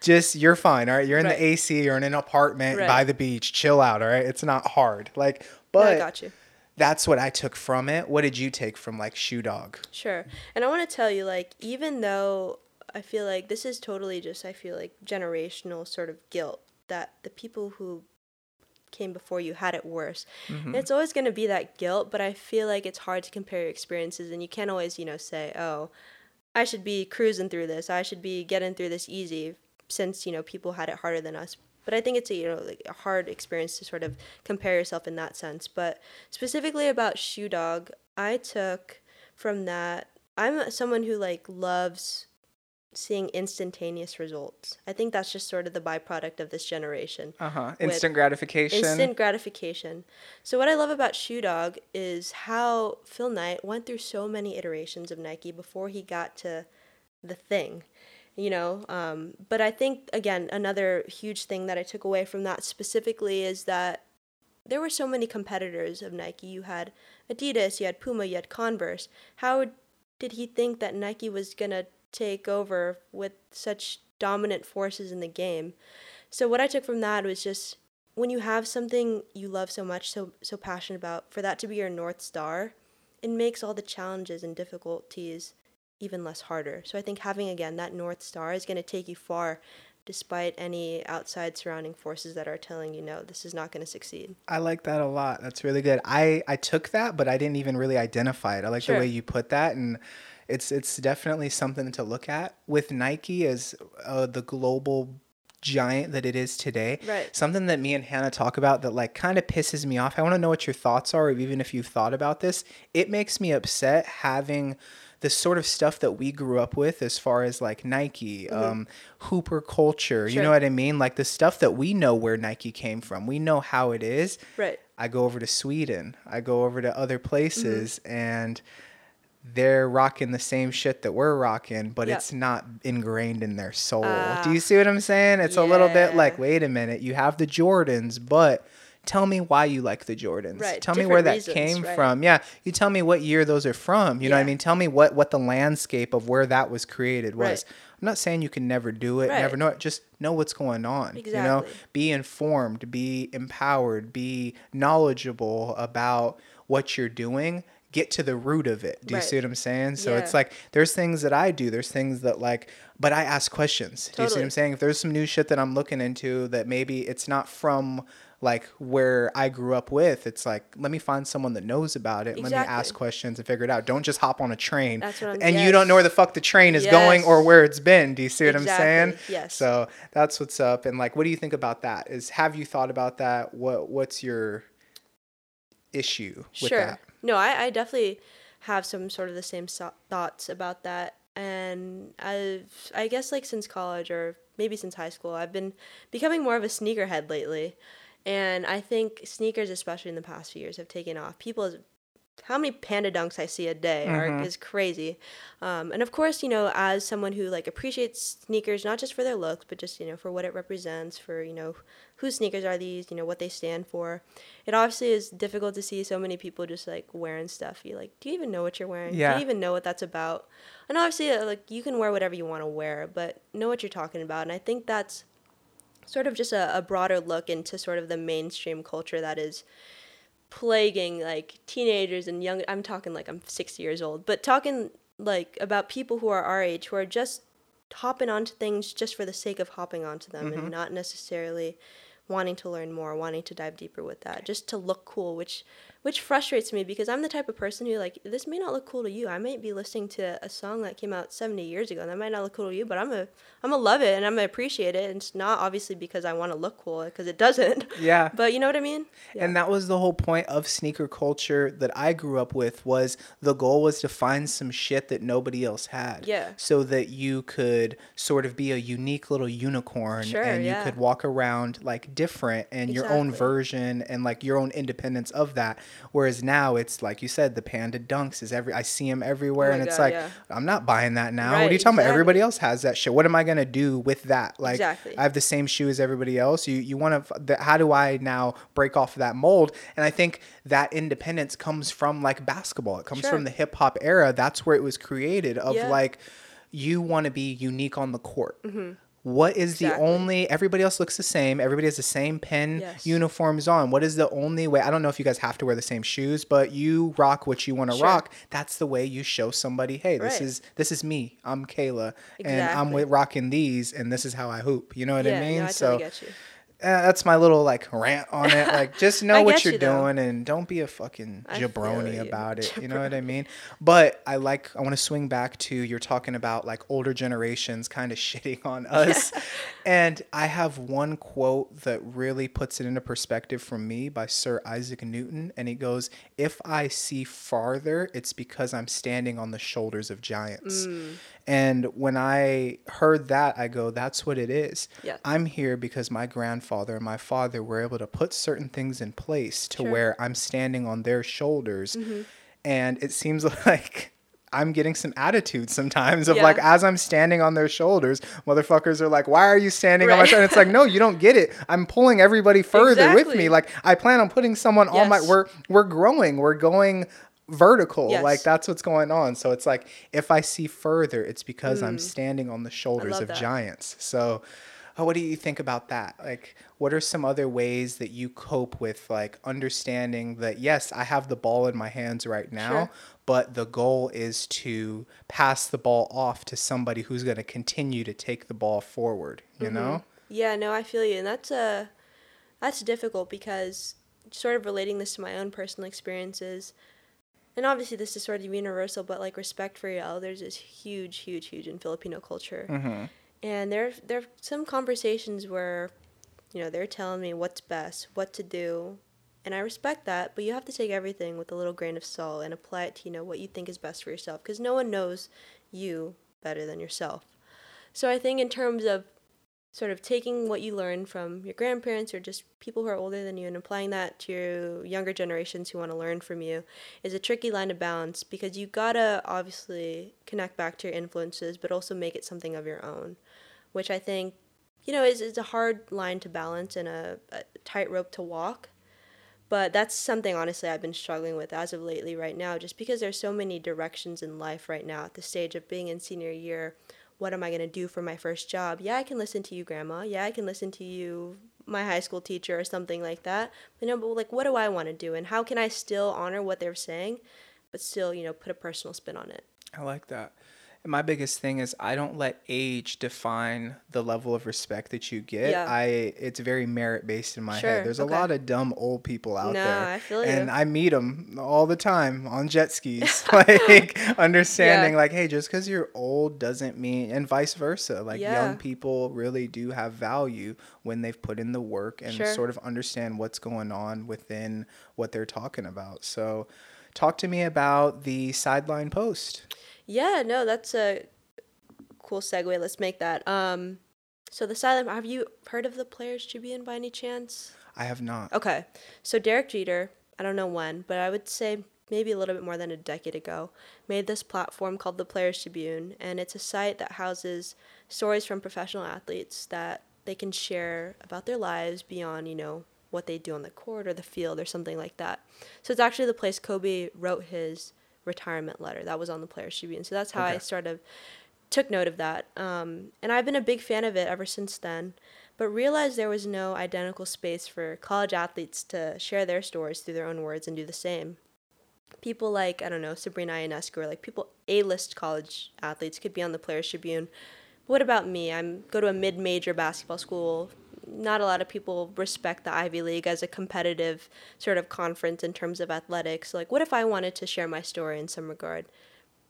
just you're fine all right you're in Right. the ac you're in an apartment Right. by the beach chill out all right it's not hard like No, but I got you. that's what i took from it what did you take from like shoe dog Sure. And I want to tell you, like, even though I feel like this is totally just, I feel like, generational sort of guilt that the people who came before you had it worse. Mm-hmm. It's always going to be that guilt, but I feel like it's hard to compare your experiences, and you can't always, you know, say, oh, I should be cruising through this. I should be getting through this easy since, you know, people had it harder than us. But I think it's a, you know, like a hard experience to sort of compare yourself in that sense. But specifically about Shoe Dog, I took from that I'm someone who like loves seeing instantaneous results. I think that's just sort of the byproduct of this generation. uh-huh instant gratification Instant gratification. So what I love about Shoe Dog is how Phil Knight went through so many iterations of Nike before he got to the thing. You know, um, but I think again another huge thing that I took away from that specifically is that there were so many competitors of Nike. You had Adidas, you had Puma, you had Converse. How did he think that Nike was gonna take over with such dominant forces in the game? So what I took from that was just when you have something you love so much, so so passionate about, for that to be your north star, it makes all the challenges and difficulties even less harder. So I think having again that north star is going to take you far despite any outside surrounding forces that are telling you no, this is not going to succeed. I like that a lot. That's really good. I I took that, but I didn't even really identify it. I like Sure. the way you put that, and it's it's definitely something to look at with Nike as uh, the global giant that it is today. Right. Something that me and Hannah talk about that like kind of pisses me off. I want to know what your thoughts are, or even if you've thought about this. It makes me upset having the sort of stuff that we grew up with as far as like Nike, um, Hooper culture, you know what I mean? Like the stuff that we know where Nike came from. We know how it is. Right. I go over to Sweden. I go over to other places and they're rocking the same shit that we're rocking, but Yep. it's not ingrained in their soul. Ah. Do you see what I'm saying? It's a little bit like, wait a minute, you have the Jordans, but tell me why you like the Jordans. Right, Tell me where different that reasons, came right. from. Yeah, you tell me what year those are from. You know what I mean? Tell me what what the landscape of where that was created was. Right. I'm not saying you can never do it, never know it. Just know what's going on. You know, be informed, be empowered, be knowledgeable about what you're doing. Get to the root of it. Do you Right. see what I'm saying? So it's like there's things that I do. There's things that like, but I ask questions. Do you see what I'm saying? If there's some new shit that I'm looking into that maybe it's not from like where I grew up with, it's like let me find someone that knows about it. Let me ask questions and figure it out. Don't just hop on a train That's what I'm- and you don't know where the fuck the train is going or where it's been. Do you see what I'm saying? Yes. So that's what's up. And like, what do you think about that? Is have you thought about that? What What's your issue with sure. that? No, I, I definitely have some sort of the same so- thoughts about that. And I've, I guess, like since college or maybe since high school, I've been becoming more of a sneakerhead lately. And I think sneakers, especially in the past few years, have taken off. People, how many panda dunks I see a day are, is crazy. Um, and of course, you know, as someone who like appreciates sneakers, not just for their looks, but just, you know, for what it represents, for, you know, whose sneakers are these, you know, what they stand for. It obviously is difficult to see so many people just like wearing stuff. You're like, do you even know what you're wearing? Yeah. Do you even know what that's about? And obviously, uh, like, you can wear whatever you want to wear, but know what you're talking about. And I think that's sort of just a, a broader look into sort of the mainstream culture that is plaguing like teenagers and young I'm talking like I'm 60 years old, but talking like about people who are our age who are just hopping onto things just for the sake of hopping onto them and mm-hmm. not necessarily wanting to learn more, wanting to dive deeper with that, just to look cool, which which frustrates me because I'm the type of person who like this may not look cool to you. I might be listening to a song that came out 70 years ago and that might not look cool to you, but I'm a I'm gonna love it and I'm gonna appreciate it. And it's not obviously because I want to look cool because it doesn't. Yeah. But you know what I mean? And that was the whole point of sneaker culture that I grew up with was the goal was to find some shit that nobody else had. Yeah. So that you could sort of be a unique little unicorn Sure, and you yeah. could walk around like different and your own version and like your own independence of that. Whereas now it's like you said, the panda dunks is every I see them everywhere Oh and it's God, like yeah. I'm not buying that now. what are you talking about? Everybody else has that shit. What am I gonna do with that? Like Exactly. I have the same shoe as everybody else. You you want to how do I now break off that mold? And I think that independence comes from like basketball. It comes Sure. from the hip hop era. That's where it was created of Yeah. like you want to be unique on the court. Mm-hmm. What is the Mm-hmm. Only everybody else looks the same, everybody has the same Penn Yes. uniforms on. What is the only way? I don't know if you guys have to wear the same shoes, but you rock what you want to Sure. rock. That's the way you show somebody, hey, this is this is me. I'm Kayla and I'm with rocking these and this is how I hoop. You know what yeah, I mean? no, I so totally get you. uh, that's my little like rant on it. Like, just know what you're you, though. doing and don't be a fucking jabroni about it. You know what I mean? But I like. I want to swing back to you're talking about like older generations kind of shitting on us, and I have one quote that really puts it into perspective for me by Sir Isaac Newton, and he goes, "If I see farther, it's because I'm standing on the shoulders of giants." Mm. And when I heard that, I go, "That's what it is." Yeah. I'm here because my grandfather and my father were able to put certain things in place to Sure. where I'm standing on their shoulders. Mm-hmm. And it seems like I'm getting some attitude sometimes of Yeah. like, as I'm standing on their shoulders, motherfuckers are like, why are you standing on my Right. shoulder? It's like, no, you don't get it. I'm pulling everybody further with me. Like, I plan on putting someone on my, Yes. we're, we're growing, we're going vertical. Yes. Like, that's what's going on. So it's like, if I see further, it's because I'm standing on the shoulders Mm. of that. giants. So, oh, what do you think about that? Like, what are some other ways that you cope with, like, understanding that, yes, I have the ball in my hands right now, Sure. but the goal is to pass the ball off to somebody who's going to continue to take the ball forward, you know? Yeah, no, I feel you, and that's uh, that's difficult because sort of relating this to my own personal experiences, and obviously this is sort of universal, but like respect for your elders is huge, huge, huge in Filipino culture. Mm-hmm. And there, there are some conversations where, you know, they're telling me what's best, what to do, and I respect that. But you have to take everything with a little grain of salt and apply it to you know what you think is best for yourself, because no one knows you better than yourself. So I think in terms of sort of taking what you learn from your grandparents or just people who are older than you and applying that to your younger generations who want to learn from you is a tricky line to balance because you gotta obviously connect back to your influences but also make it something of your own which i think you know is, is a hard line to balance and a, a tightrope to walk But that's something honestly I've been struggling with as of lately right now, just because there's so many directions in life right now at the stage of being in senior year. What am I going to do for my first job? Yeah, I can listen to you, grandma. Yeah, I can listen to you, my high school teacher, or something like that. But know, but like, what do I want to do? And how can I still honor what they're saying, but still, you know, put a personal spin on it? I like that. My biggest thing is I don't let age define the level of respect that you get. Yeah. I it's very merit based in my Sure, head. There's okay. a lot of dumb old people out No, there, I feel and. I meet them all the time on jet skis. like understanding, Yeah. like, hey, just because you're old doesn't mean, and vice versa. Like Yeah. young people really do have value when they've put in the work and Sure. sort of understand what's going on within what they're talking about. So. Talk to me about the sideline post. Yeah, no, that's a cool segue. Let's make that. Um, so the silent. Have you heard of the Players Tribune by any chance? I have not. Okay, so Derek Jeter, I don't know when, but I would say maybe a little bit more than a decade ago, made this platform called the Players Tribune, and it's a site that houses stories from professional athletes that they can share about their lives beyond, you know, what they do on the court or the field or something like that. So it's actually the place Kobe wrote his retirement letter. That was on the Players Tribune. So that's how I sort of took note of that. Um, and I've been a big fan of it ever since then, but realized there was no identical space for college athletes to share their stories through their own words and do the same. People like, I don't know, Sabrina Ionescu or like people, A-list college athletes could be on the Players Tribune. What about me? I'm go to a mid-major basketball school. Not a lot of people respect the Ivy League as a competitive sort of conference in terms of athletics. Like, what if I wanted to share my story in some regard?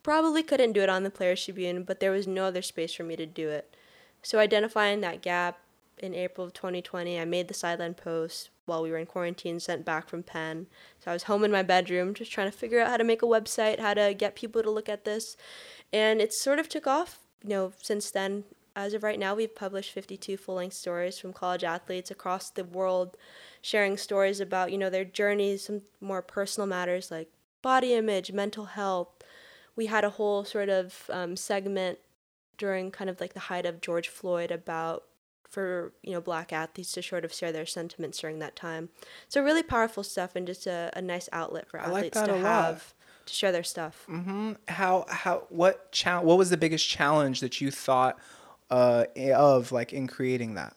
Probably couldn't do it on the Players Tribune, but there was no other space for me to do it. So identifying that gap in April of 2020, I made the sideline post while we were in quarantine, sent back from Penn. So I was home in my bedroom, just trying to figure out how to make a website, how to get people to look at this, and it sort of took off. You know, since then, as of right now, we've published 52 full-length stories from college athletes across the world, sharing stories about you know their journeys, some more personal matters like body image, mental health. We had a whole sort of um, segment during kind of like the height of George Floyd about for you know black athletes to sort of share their sentiments during that time. So really powerful stuff and just a, a nice outlet for I like athletes to a lot. have to share their stuff. hmm How how what cha- what was the biggest challenge that you thought uh, of like in creating that?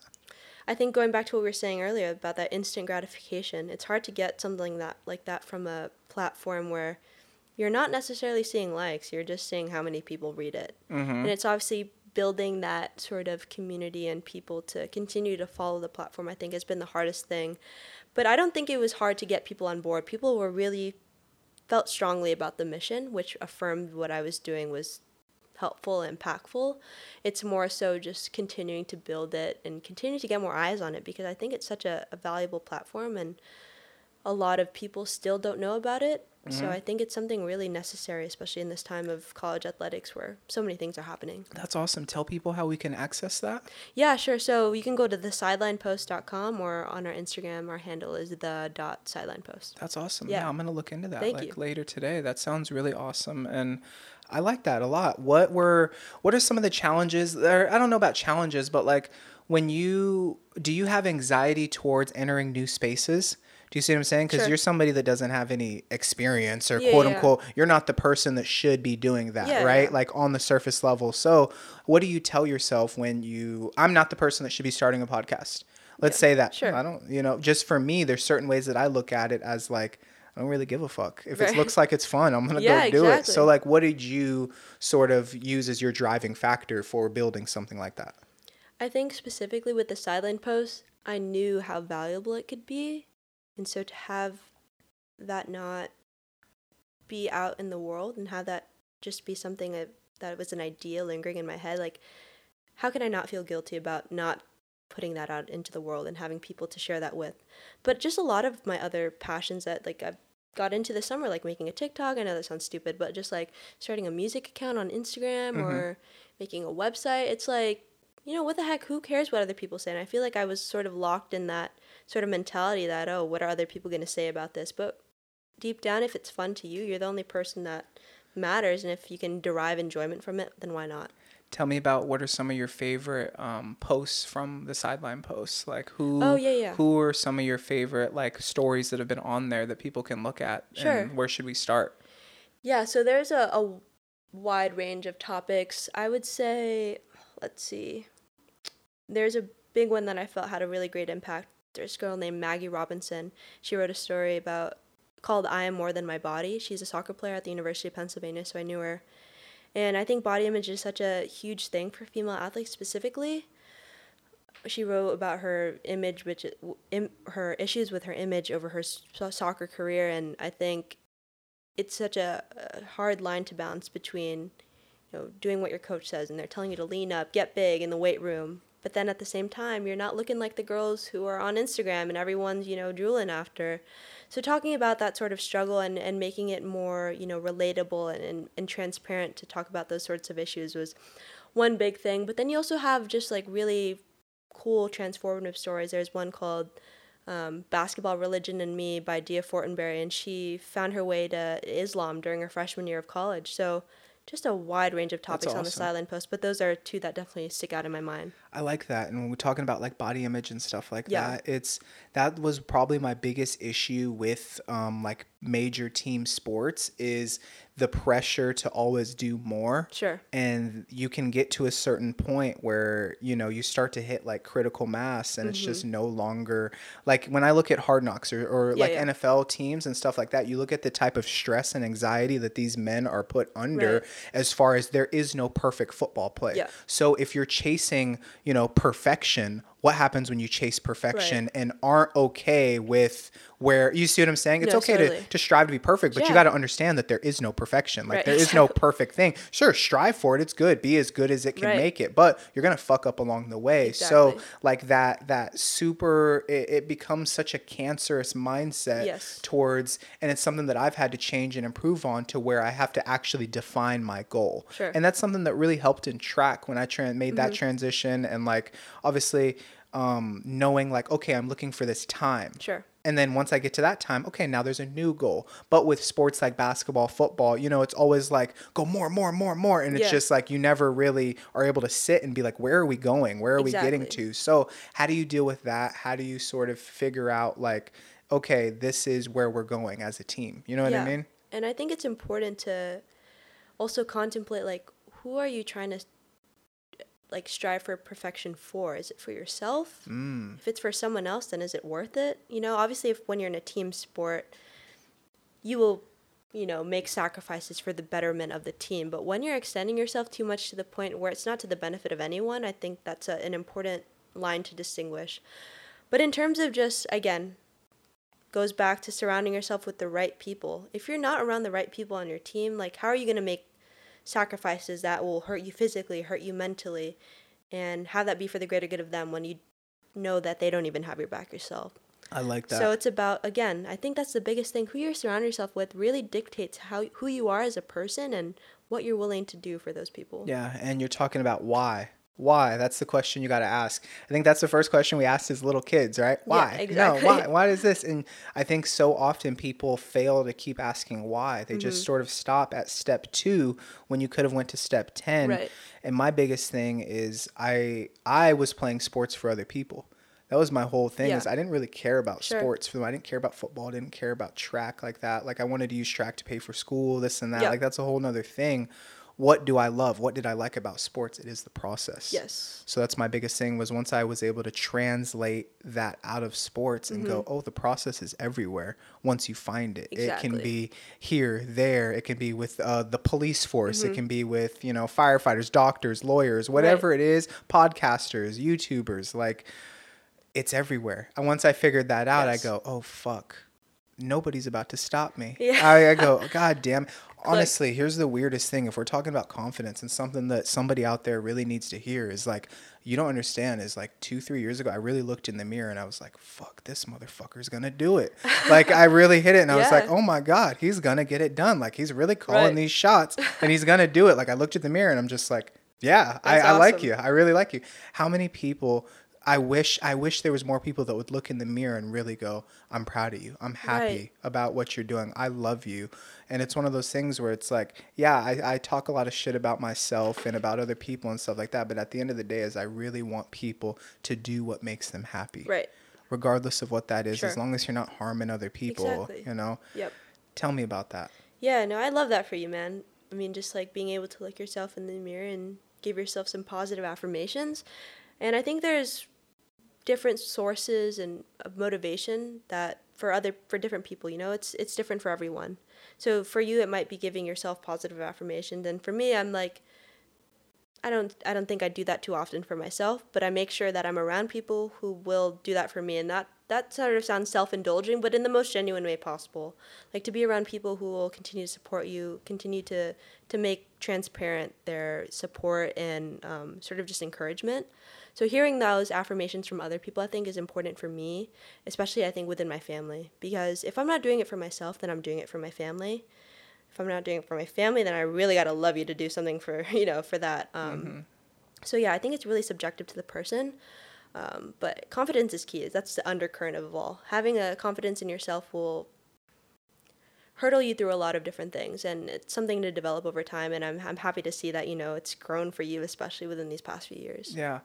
I think going back to what we were saying earlier about that instant gratification, it's hard to get something that like that from a platform where you're not necessarily seeing likes, you're just seeing how many people read it. And it's obviously building that sort of community and people to continue to follow the platform I think has been the hardest thing. But I don't think it was hard to get people on board. People were really felt strongly about the mission, which affirmed what I was doing was helpful and impactful. It's more so just continuing to build it and continue to get more eyes on it because I think it's such a, a valuable platform and a lot of people still don't know about it. So mm-hmm. I think it's something really necessary, especially in this time of college athletics where so many things are happening. That's awesome. Tell people how we can access that. Yeah, sure. So you can go to the thesidelinepost.com or on our Instagram, our handle is the dot sidelinepost. That's awesome. Yeah, Yeah. I'm gonna look into that Thank like you. later today. That sounds really awesome, and I like that a lot. What were what are some of the challenges? Or I don't know about challenges, but like when you do you have anxiety towards entering new spaces? Do you see what I'm saying? Because Sure. you're somebody that doesn't have any experience or Yeah, quote yeah. unquote, you're not the person that should be doing that, Yeah, right? yeah. Like on the surface level. So, what do you tell yourself when you, I'm not the person that should be starting a podcast? Let's say that. sure. I don't, you know, just for me, there's certain ways that I look at it as like, I don't really give a fuck. If it looks like it's fun, I'm gonna Yeah, go do it. So like what did you sort of use as your driving factor for building something like that? I think specifically with the sideline post, I knew how valuable it could be. And so to have that not be out in the world and have that just be something that, that was an idea lingering in my head, like, how can I not feel guilty about not putting that out into the world and having people to share that with? But just a lot of my other passions that, like, I've got into this summer, like making a TikTok. I know that sounds stupid, but just like starting a music account on Instagram Mhm. or making a website. It's like, you know, what the heck? Who cares what other people say? And I feel like I was sort of locked in that sort of mentality that, oh, what are other people going to say about this? But deep down, if it's fun to you, you're the only person that matters. And if you can derive enjoyment from it, then why not? Tell me about what are some of your favorite um, posts from the sideline posts? Like who? Oh, yeah, yeah. Who are some of your favorite like stories that have been on there that people can look at? Sure. And where should we start? Yeah, so there's a, a wide range of topics. I would say, let's see, there's a big one that I felt had a really great impact. There's a girl named Maggie Robinson. She wrote a story about called I Am More Than My Body. She's a soccer player at the University of Pennsylvania, so I knew her. And I think body image is such a huge thing for female athletes specifically. She wrote about her image, which im, her issues with her image over her soccer career, and I think it's such a, a hard line to balance between, you know, doing what your coach says and they're telling you to lean up, get big in the weight room, but then at the same time you're not looking like the girls who are on Instagram and everyone's you know drooling after. So talking about that sort of struggle and, and making it more you know relatable and, and, and transparent to talk about those sorts of issues was one big thing. But then you also have just like really cool transformative stories. There's one called um, Basketball Religion and Me by Dia Fortenberry, and she found her way to Islam during her freshman year of college. So just a wide range of topics awesome. on the sideline post, but those are two that definitely stick out in my mind. I like that. And when we're talking about like body image and stuff like yeah. that, it's that was probably my biggest issue with um, like major team sports is the pressure to always do more. Sure. And you can get to a certain point where, you know, you start to hit like critical mass and mm-hmm. it's just no longer like when I look at hard knocks or, or yeah, like yeah. NFL teams and stuff like that, you look at the type of stress and anxiety that these men are put under right. as far as there is no perfect football play. Yeah. So if you're chasing, you know, perfection, what happens when you chase perfection right. and aren't okay with where you see what I'm saying? It's no, okay totally. to, to strive to be perfect, but yeah. you got to understand that there is no perfection. Like right. there is no perfect thing. Sure, strive for it. It's good. Be as good as it can right. make it, but you're going to fuck up along the way. Exactly. So like that, that super, it, it becomes such a cancerous mindset yes. towards, and it's something that I've had to change and improve on to where I have to actually define my goal. Sure. And that's something that really helped in track when I tra- made mm-hmm. that transition. And like, obviously, um, knowing like, okay, I'm looking for this time. Sure. And then once I get to that time, okay, now there's a new goal. But with sports like basketball, football, you know, it's always like go more, more, more, more. And it's yeah. just like you never really are able to sit and be like, where are we going? Where are exactly. we getting to? So, how do you deal with that? How do you sort of figure out, like, okay, this is where we're going as a team? You know what yeah. I mean? And I think it's important to also contemplate, like, who are you trying to like strive for perfection for? Is it for yourself? Mm. If it's for someone else, then is it worth it? You know, obviously, if when you're in a team sport, you will, you know, make sacrifices for the betterment of the team. But when you're extending yourself too much to the point where it's not to the benefit of anyone, I think that's a, an important line to distinguish. But in terms of just again, goes back to surrounding yourself with the right people. If you're not around the right people on your team, like how are you going to make sacrifices that will hurt you physically, hurt you mentally, and have that be for the greater good of them when you know that they don't even have your back yourself. I like that. So it's about again, I think that's the biggest thing. Who you surround yourself with really dictates how who you are as a person and what you're willing to do for those people. Yeah, and you're talking about why. Why? That's the question you got to ask. I think that's the first question we asked as little kids, right? Why? Yeah, exactly. No, why? Why is this? And I think so often people fail to keep asking why. They mm-hmm. just sort of stop at step 2 when you could have went to step 10. Right. And my biggest thing is I I was playing sports for other people. That was my whole thing. Yeah. Is I didn't really care about sure. sports. For them. I didn't care about football. I didn't care about track like that. Like I wanted to use track to pay for school, this and that. Like that's a whole nother thing what do I love? What did I like about sports? It is the process. Yes. So that's my biggest thing was once I was able to translate that out of sports and mm-hmm. go, oh, the process is everywhere. Once you find it, exactly. it can be here, there. It can be with uh, the police force. Mm-hmm. It can be with you know firefighters, doctors, lawyers, whatever right. it is, podcasters, YouTubers. Like it's everywhere. And once I figured that out, yes. I go, oh fuck nobody's about to stop me. Yeah. I, I go, God damn honestly, here's the weirdest thing. If we're talking about confidence and something that somebody out there really needs to hear is like, you don't understand is like two, three years ago, I really looked in the mirror and I was like, fuck, this motherfucker's gonna do it. like I really hit it and I was like, oh my God, he's gonna get it done. Like he's really calling right. these shots and he's gonna do it. Like I looked at the mirror and I'm just like, yeah, I, awesome. I like you. I really like you. How many people I wish I wish there was more people that would look in the mirror and really go, "I'm proud of you. I'm happy Right. about what you're doing. I love you." And it's one of those things where it's like, yeah, I, I talk a lot of shit about myself and about other people and stuff like that, but at the end of the day, is I really want people to do what makes them happy, Right. regardless of what that is, as long as you're not harming other people. Exactly. You know, Yep. tell me about that. Yeah, no, I love that for you, man. I mean, just like being able to look yourself in the mirror and give yourself some positive affirmations. And I think there's different sources and of motivation that for other for different people, you know, it's it's different for everyone. So for you it might be giving yourself positive affirmations and for me I'm like I don't I don't think I do that too often for myself, but I make sure that I'm around people who will do that for me and that that sort of sounds self-indulging, but in the most genuine way possible. Like to be around people who will continue to support you, continue to to make transparent their support and um, sort of just encouragement. So hearing those affirmations from other people, I think, is important for me, especially I think within my family, because if I'm not doing it for myself, then I'm doing it for my family if I'm not doing it for my family, then I really gotta love you to do something for you know for that. Um, So yeah, I think it's really subjective to the person, um, but confidence is key. That's the undercurrent of all. Having a confidence in yourself will hurdle you through a lot of different things, and it's something to develop over time. And I'm I'm happy to see that you know it's grown for you, especially within these past few years. Yeah.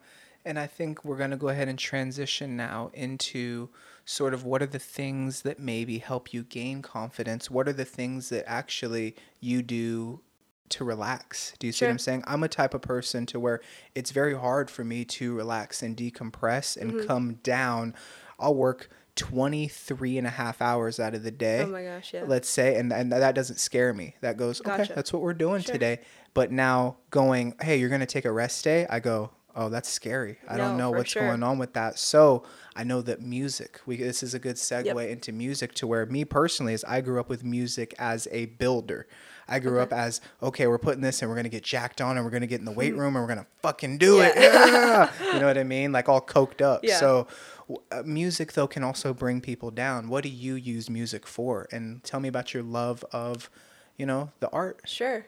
And I think we're going to go ahead and transition now into sort of what are the things that maybe help you gain confidence? What are the things that actually you do to relax? Do you see what I'm saying? I'm a type of person to where it's very hard for me to relax and decompress and Mm-hmm. come down. I'll work 23 and a half hours out of the day Oh my gosh, yeah. let's say and, and that doesn't scare me that goes okay that's what we're doing Sure. today but now going hey you're gonna take a rest day i go oh that's scary i don't know what's sure. going on with that so i know that music we this is a good segue into music to where me personally is i grew up with music as a builder I grew up as okay, we're putting this and we're gonna get jacked on and we're gonna get in the weight room and we're gonna fucking do it. Yeah. you know what I mean? Like all coked up. Yeah. So uh, music though can also bring people down. What do you use music for? And tell me about your love of, you know, the art. Sure.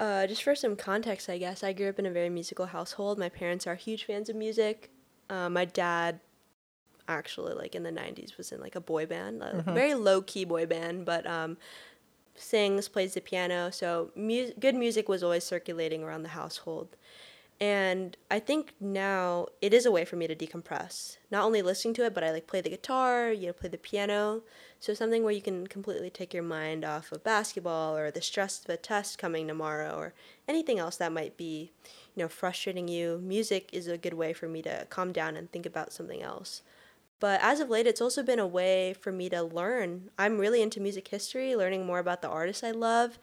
Uh, just for some context, I guess I grew up in a very musical household. My parents are huge fans of music. Uh, my dad, actually, like in the '90s, was in like a boy band, a very low key boy band, but um, sings, plays the piano. So mu- good music was always circulating around the household. And I think now it is a way for me to decompress. Not only listening to it, but I like play the guitar, you know, play the piano. So something where you can completely take your mind off of basketball or the stress of a test coming tomorrow or anything else that might be, you know, frustrating you. Music is a good way for me to calm down and think about something else. But as of late, it's also been a way for me to learn. I'm really into music history, learning more about the artists I love,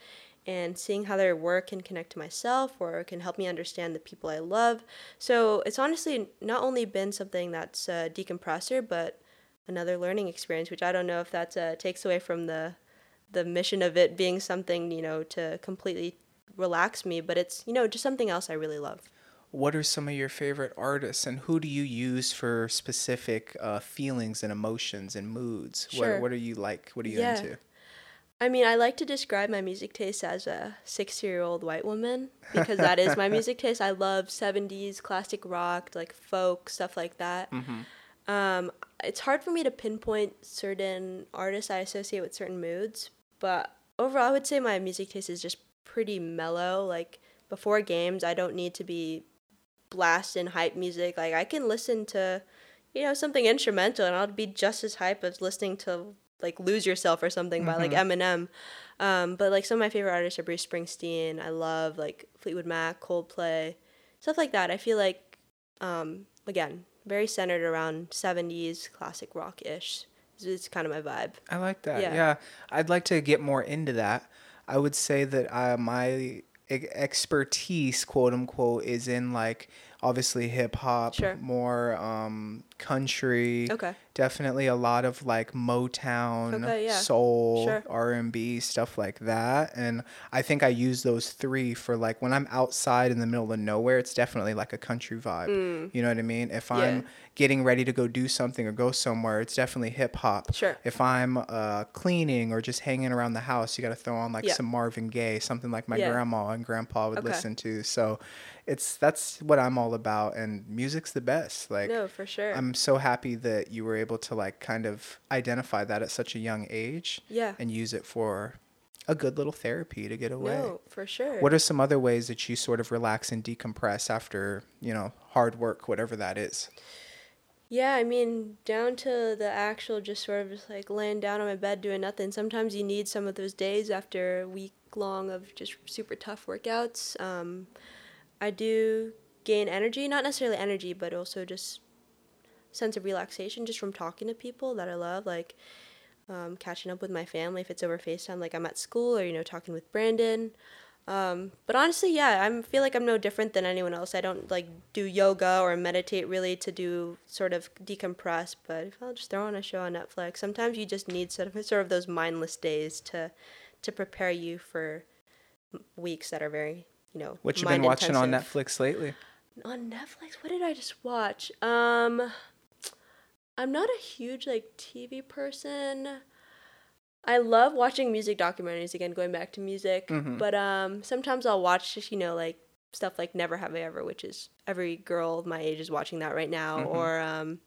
and seeing how their work can connect to myself or can help me understand the people I love. So it's honestly not only been something that's a decompressor, but another learning experience, which I don't know if that uh, takes away from the the mission of it being something you know to completely relax me, but it's you know just something else I really love. What are some of your favorite artists and who do you use for specific uh, feelings and emotions and moods? Sure. What, what are you like? What are you Yeah. into? I mean, I like to describe my music taste as a 60 year old white woman because that is my music taste. I love 70s classic rock, like folk, stuff like that. Um, it's hard for me to pinpoint certain artists I associate with certain moods, but overall, I would say my music taste is just pretty mellow. Like, before games, I don't need to be blasting hype music. Like, I can listen to, you know, something instrumental and I'll be just as hype as listening to, like, Lose Yourself or something by, like, Eminem. Um, but, like, some of my favorite artists are Bruce Springsteen. I love, like, Fleetwood Mac, Coldplay, stuff like that. I feel like, um, again, very centered around 70s classic rock ish. It's, kind of my vibe. I like that. Yeah. Yeah. I'd like to get more into that. I would say that uh, my expertise, quote unquote, is in like obviously hip hop, Sure. more um, country. Okay. Definitely a lot of like Motown, Okay, yeah. soul, Sure. R and B, stuff like that. And I think I use those three for like when I'm outside in the middle of nowhere. It's definitely like a country vibe. You know what I mean? If I'm Mm. Getting ready to go do something or go somewhere, it's definitely hip hop. Sure. If I'm uh, cleaning or just hanging around the house, you got to throw on like Yeah. some Marvin Gaye, something like my Yeah. grandma and grandpa would Okay. listen to. So it's that's what I'm all about, and music's the best. Like, no, for sure. I'm so happy that you were able to like kind of identify that at such a young age yeah. and use it for a good little therapy to get away. No, for sure. What are some other ways that you sort of relax and decompress after, you know, hard work, whatever that is? Yeah, I mean, down to the actual just sort of just like laying down on my bed doing nothing. Sometimes you need some of those days after a week long of just super tough workouts. Um, I do gain energy, not necessarily energy, but also just sense of relaxation just from talking to people that I love, like um, catching up with my family if it's over FaceTime, like I'm at school or you know talking with Brandon. Um, but honestly, yeah, I feel like I'm no different than anyone else. I don't like do yoga or meditate really to do sort of decompress. But if I'll just throw on a show on Netflix, sometimes you just need sort of sort of those mindless days to to prepare you for weeks that are very you know. What you been watching on. Netflix lately? On Netflix, what did I just watch? Um, I'm not a huge like TV person. I love watching music documentaries again, going back to music. Mhm. But um, sometimes I'll watch just you know like stuff like Never Have I Ever, which is every girl my age is watching that right now, Mhm. or um,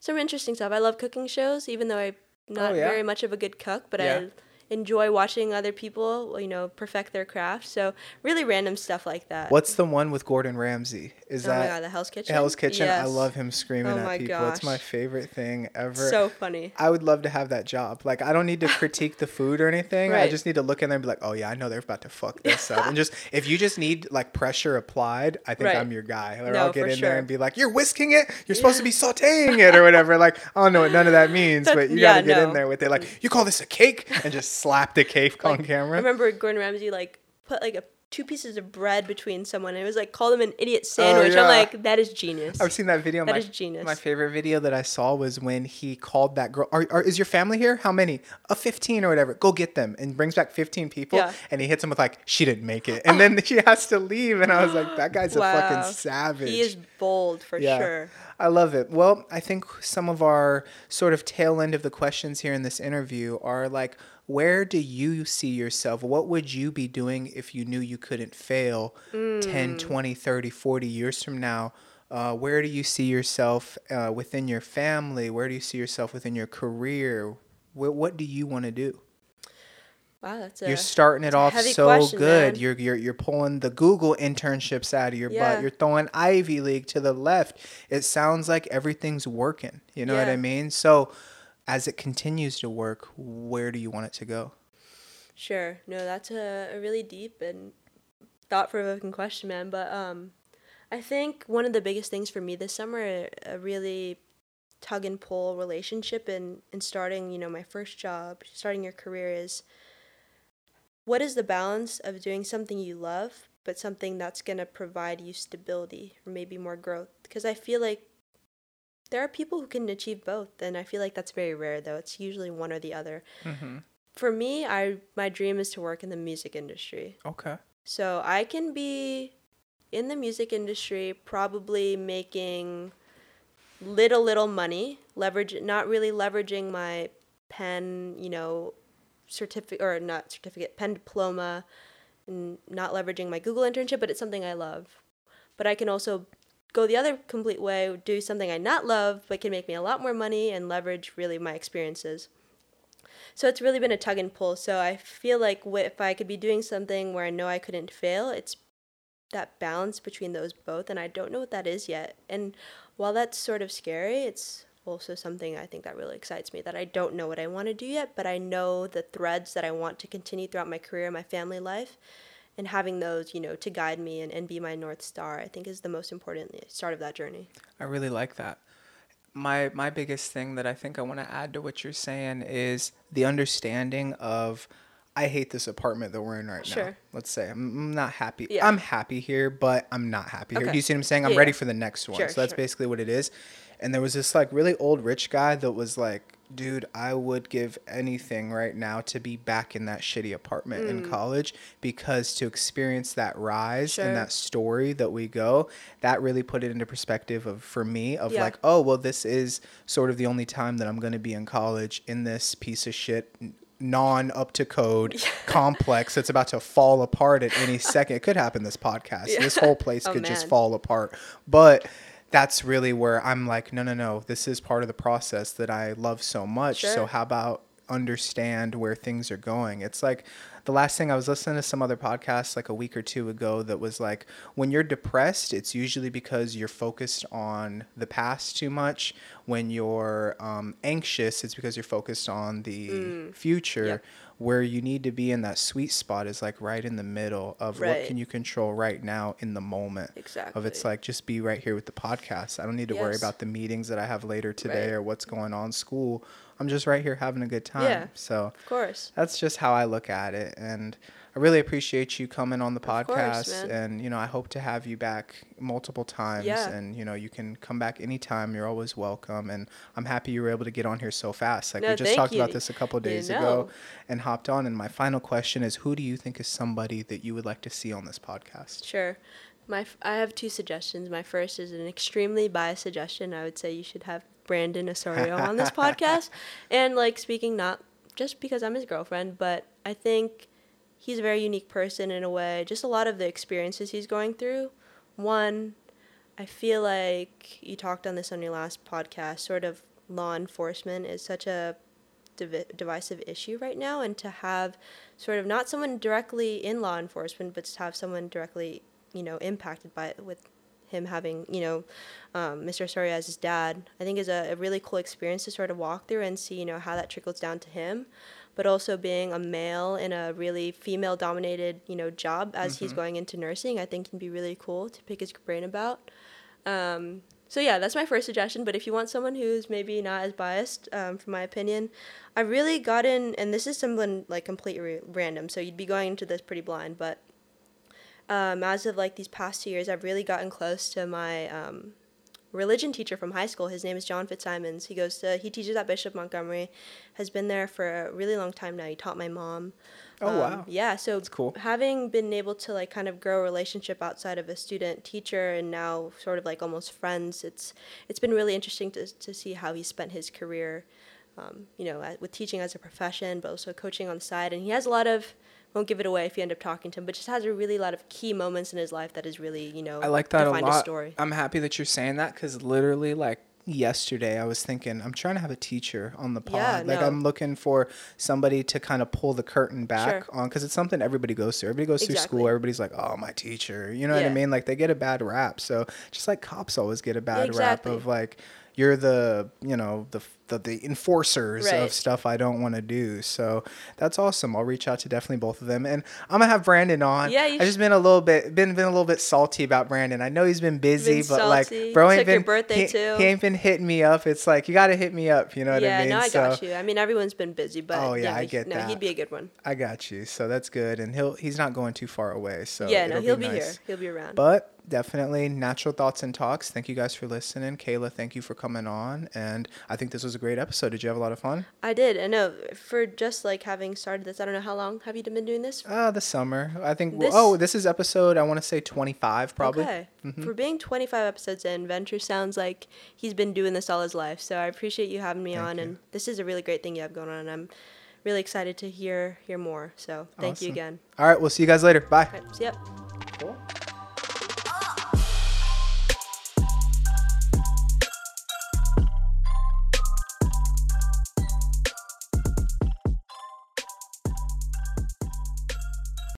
some interesting stuff. I love cooking shows, even though I'm not Oh, yeah? very much of a good cook, but Yeah. I enjoy watching other people you know perfect their craft. So really random stuff like that. What's the one with Gordon Ramsay? Is oh my that god, the Hell's Kitchen. Hell's Kitchen? I love him screaming Oh at my people. It's my favorite thing ever. So funny. I would love to have that job. Like, I don't need to critique the food or anything. Right. I just need to look in there and be like, oh, yeah, I know they're about to fuck this up. And just, if you just need like pressure applied, I think Right. I'm your guy. Or No, I'll get in there and be like, you're whisking it? You're supposed to be sauteing it or whatever. Like, I don't know what none of that means, but you Yeah, got to get in there with it. Like, you call this a cake? And just slap a cake on Like, camera. I remember Gordon Ramsay like put like a two pieces of bread between someone. And it was like call them an idiot oh, sandwich. Oh, yeah. I'm like that is genius. I've seen that video. That my, is genius. My favorite video that I saw was when he called that girl. Are, are, is your family here? How many? A 15 or whatever. Go get them. And brings back 15 people. Yeah. And he hits them with like, she didn't make it. And then she has to leave. And I was like, that guy's a fucking savage. He is bold for Yeah. sure. I love it. Well, I think some of our sort of tail end of the questions here in this interview are like, where do you see yourself? What would you be doing if you knew you couldn't fail 10, 20, 30, 40 years from now? Uh, where do you see yourself uh, within your family? Where do you see yourself within your career? What, what do you want to do? Wow, that's a You're starting it off so question, good. man. You're, you're you're pulling the Google internships out of your Yeah. butt. You're throwing Ivy League to the left. It sounds like everything's working. You know what I mean? So, as it continues to work, where do you want it to go? Sure. No, that's a, a really deep and thought provoking question, man. But um, I think one of the biggest things for me this summer, a really tug and pull relationship in, in starting, you know, my first job, starting your career is what is the balance of doing something you love, but something that's going to provide you stability or maybe more growth? Because I feel like there are people who can achieve both, and I feel like that's very rare, though. It's usually one or the other Mm-hmm. for me, I my dream is to work in the music industry. Okay. So I can be in the music industry, probably making little little money, leverage not really leveraging my Penn, you know, certificate or not certificate, Penn diploma, and not leveraging my Google internship, but it's something I love. But I can also go the other complete way, do something I not love, but can make me a lot more money and leverage really my experiences. So it's really been a tug and pull. So I feel like if I could be doing something where I know I couldn't fail, it's that balance between those both, and I don't know what that is yet. And while that's sort of scary, it's also something I think that really excites me that I don't know what I want to do yet, but I know the threads that I want to continue throughout my career and my family life. And having those, you know, to guide me and, and be my North Star, I think is the most important start of that journey. I really like that. My my biggest thing that I think I want to add to what you're saying is the understanding of I hate this apartment that we're in right now. Sure. Let's say I'm, not happy. Yeah. I'm happy here, but I'm not happy here. Okay. Do you see what I'm saying? I'm Yeah, ready yeah. for the next one. Sure, so that's sure. basically what it is. And there was this like really old rich guy that was like, dude, I would give anything right now to be back in that shitty apartment in college because to experience that rise Mm. Sure. and that story that we go, that really put it into perspective of for me of Yeah. like, oh well, this is sort of the only time that I'm going to be in college in this piece of shit non up to code complex that's about to fall apart at any second. It could happen this podcast. Yeah. This whole place Oh, could just fall apart. But that's really where I'm like, no, no, no. This is part of the process that I love so much. So how about understand where things are going? It's like the last thing I was listening to some other podcast like a week or two ago that was like when you're depressed, it's usually because you're focused on the past too much. When you're um, anxious, it's because you're focused on the future. Yep. Where you need to be in that sweet spot is like right in the middle of what can you control right now in the moment. exactly Of it's like just be right here with the podcast. I don't need to worry about the meetings that I have later today Right. or what's going on school. I'm just right here having a good time. Yeah. So Of course. that's just how I look at it. And I really appreciate you coming on the Of course, podcast. and, you know, I hope to have you back multiple times. Yeah. And, you know, you can come back anytime. You're always welcome. And I'm happy you were able to get on here so fast. Like, No, we just talked about this a couple of You days know. ago and hopped on. And my final question is who do you think is somebody that you would like to see on this podcast? Sure. My f- I have two suggestions. My first is an extremely biased suggestion. I would say you should have Brandon Osorio on this podcast. And like speaking not just because I'm his girlfriend, but I think he's a very unique person in a way. Just a lot of the experiences he's going through. One, I feel like you talked on this on your last podcast, sort of law enforcement is such a divi- divisive issue right now and to have sort of not someone directly in law enforcement but to have someone directly you know impacted by it with him having you know um, mr Osorio as his dad i think is a, a really cool experience to sort of walk through and see you know how that trickles down to him but also being a male in a really female dominated you know job as he's going into nursing i think can be really cool to pick his brain about um, so yeah, that's my first suggestion. But if you want someone who's maybe not as biased, um, from my opinion, I really got in, and this is someone like completely random. So you'd be going into this pretty blind, but um, as of like these past two years, I've really gotten close to my um, religion teacher from high school. His name is John Fitzsimons. He goes to he teaches at Bishop Montgomery, has been there for a really long time now. He taught my mom. Oh, Um, wow. Yeah, so it's cool. having been able to like kind of grow a relationship outside of a student teacher and now sort of like almost friends, it's it's been really interesting to to see how he spent his career. Um, you know, at- with teaching as a profession, but also coaching on the side, and he has a lot of. Won't give it away if you end up talking to him, but just has a really lot of key moments in his life that is really, you know, I like that a lot. story. I'm happy that you're saying that because literally, like yesterday, I was thinking I'm trying to have a teacher on the pod. Yeah, like no. I'm looking for somebody to kind of pull the curtain back Sure. on because it's something everybody goes through. Everybody goes through school. Everybody's like, "Oh, my teacher," you know what I mean? Like they get a bad rap. So just like cops always get a bad exactly. rap of like you're the you know the the, the enforcers Right. of stuff I don't want to do. So that's awesome. I'll reach out to definitely both of them, and I'm gonna have Brandon on. Yeah, you I just been a little bit been been a little bit salty about Brandon. I know he's been busy, Been but like bro ain't been birthday he, too. he ain't been hitting me up. It's like you got to hit me up. You know what yeah, I mean? no, I so got you. I mean, everyone's been busy, but Oh, yeah, I he- get no, that. he'd be a good one. I got you. So that's good, and he'll he's not going too far away. So yeah, no, he'll be, nice. here. He'll be around. But definitely natural thoughts and talks. Thank you guys for listening. Kayla, thank you for coming on. And I think this was a great episode. Did you have a lot of fun? I did. I know. For just like having started this, I don't know how long have you been doing this? Uh, the summer. I think. This- oh, this is episode. I want to say twenty five, probably. Okay. Mm-hmm. For being 25 episodes in, Venture sounds like he's been doing this all his life. So I appreciate you having me Thank on, you. and this is a really great thing you have going on. And I'm really excited to hear hear more. So thank you again. All right. We'll see you guys later. Bye. All right, so, yep. Cool.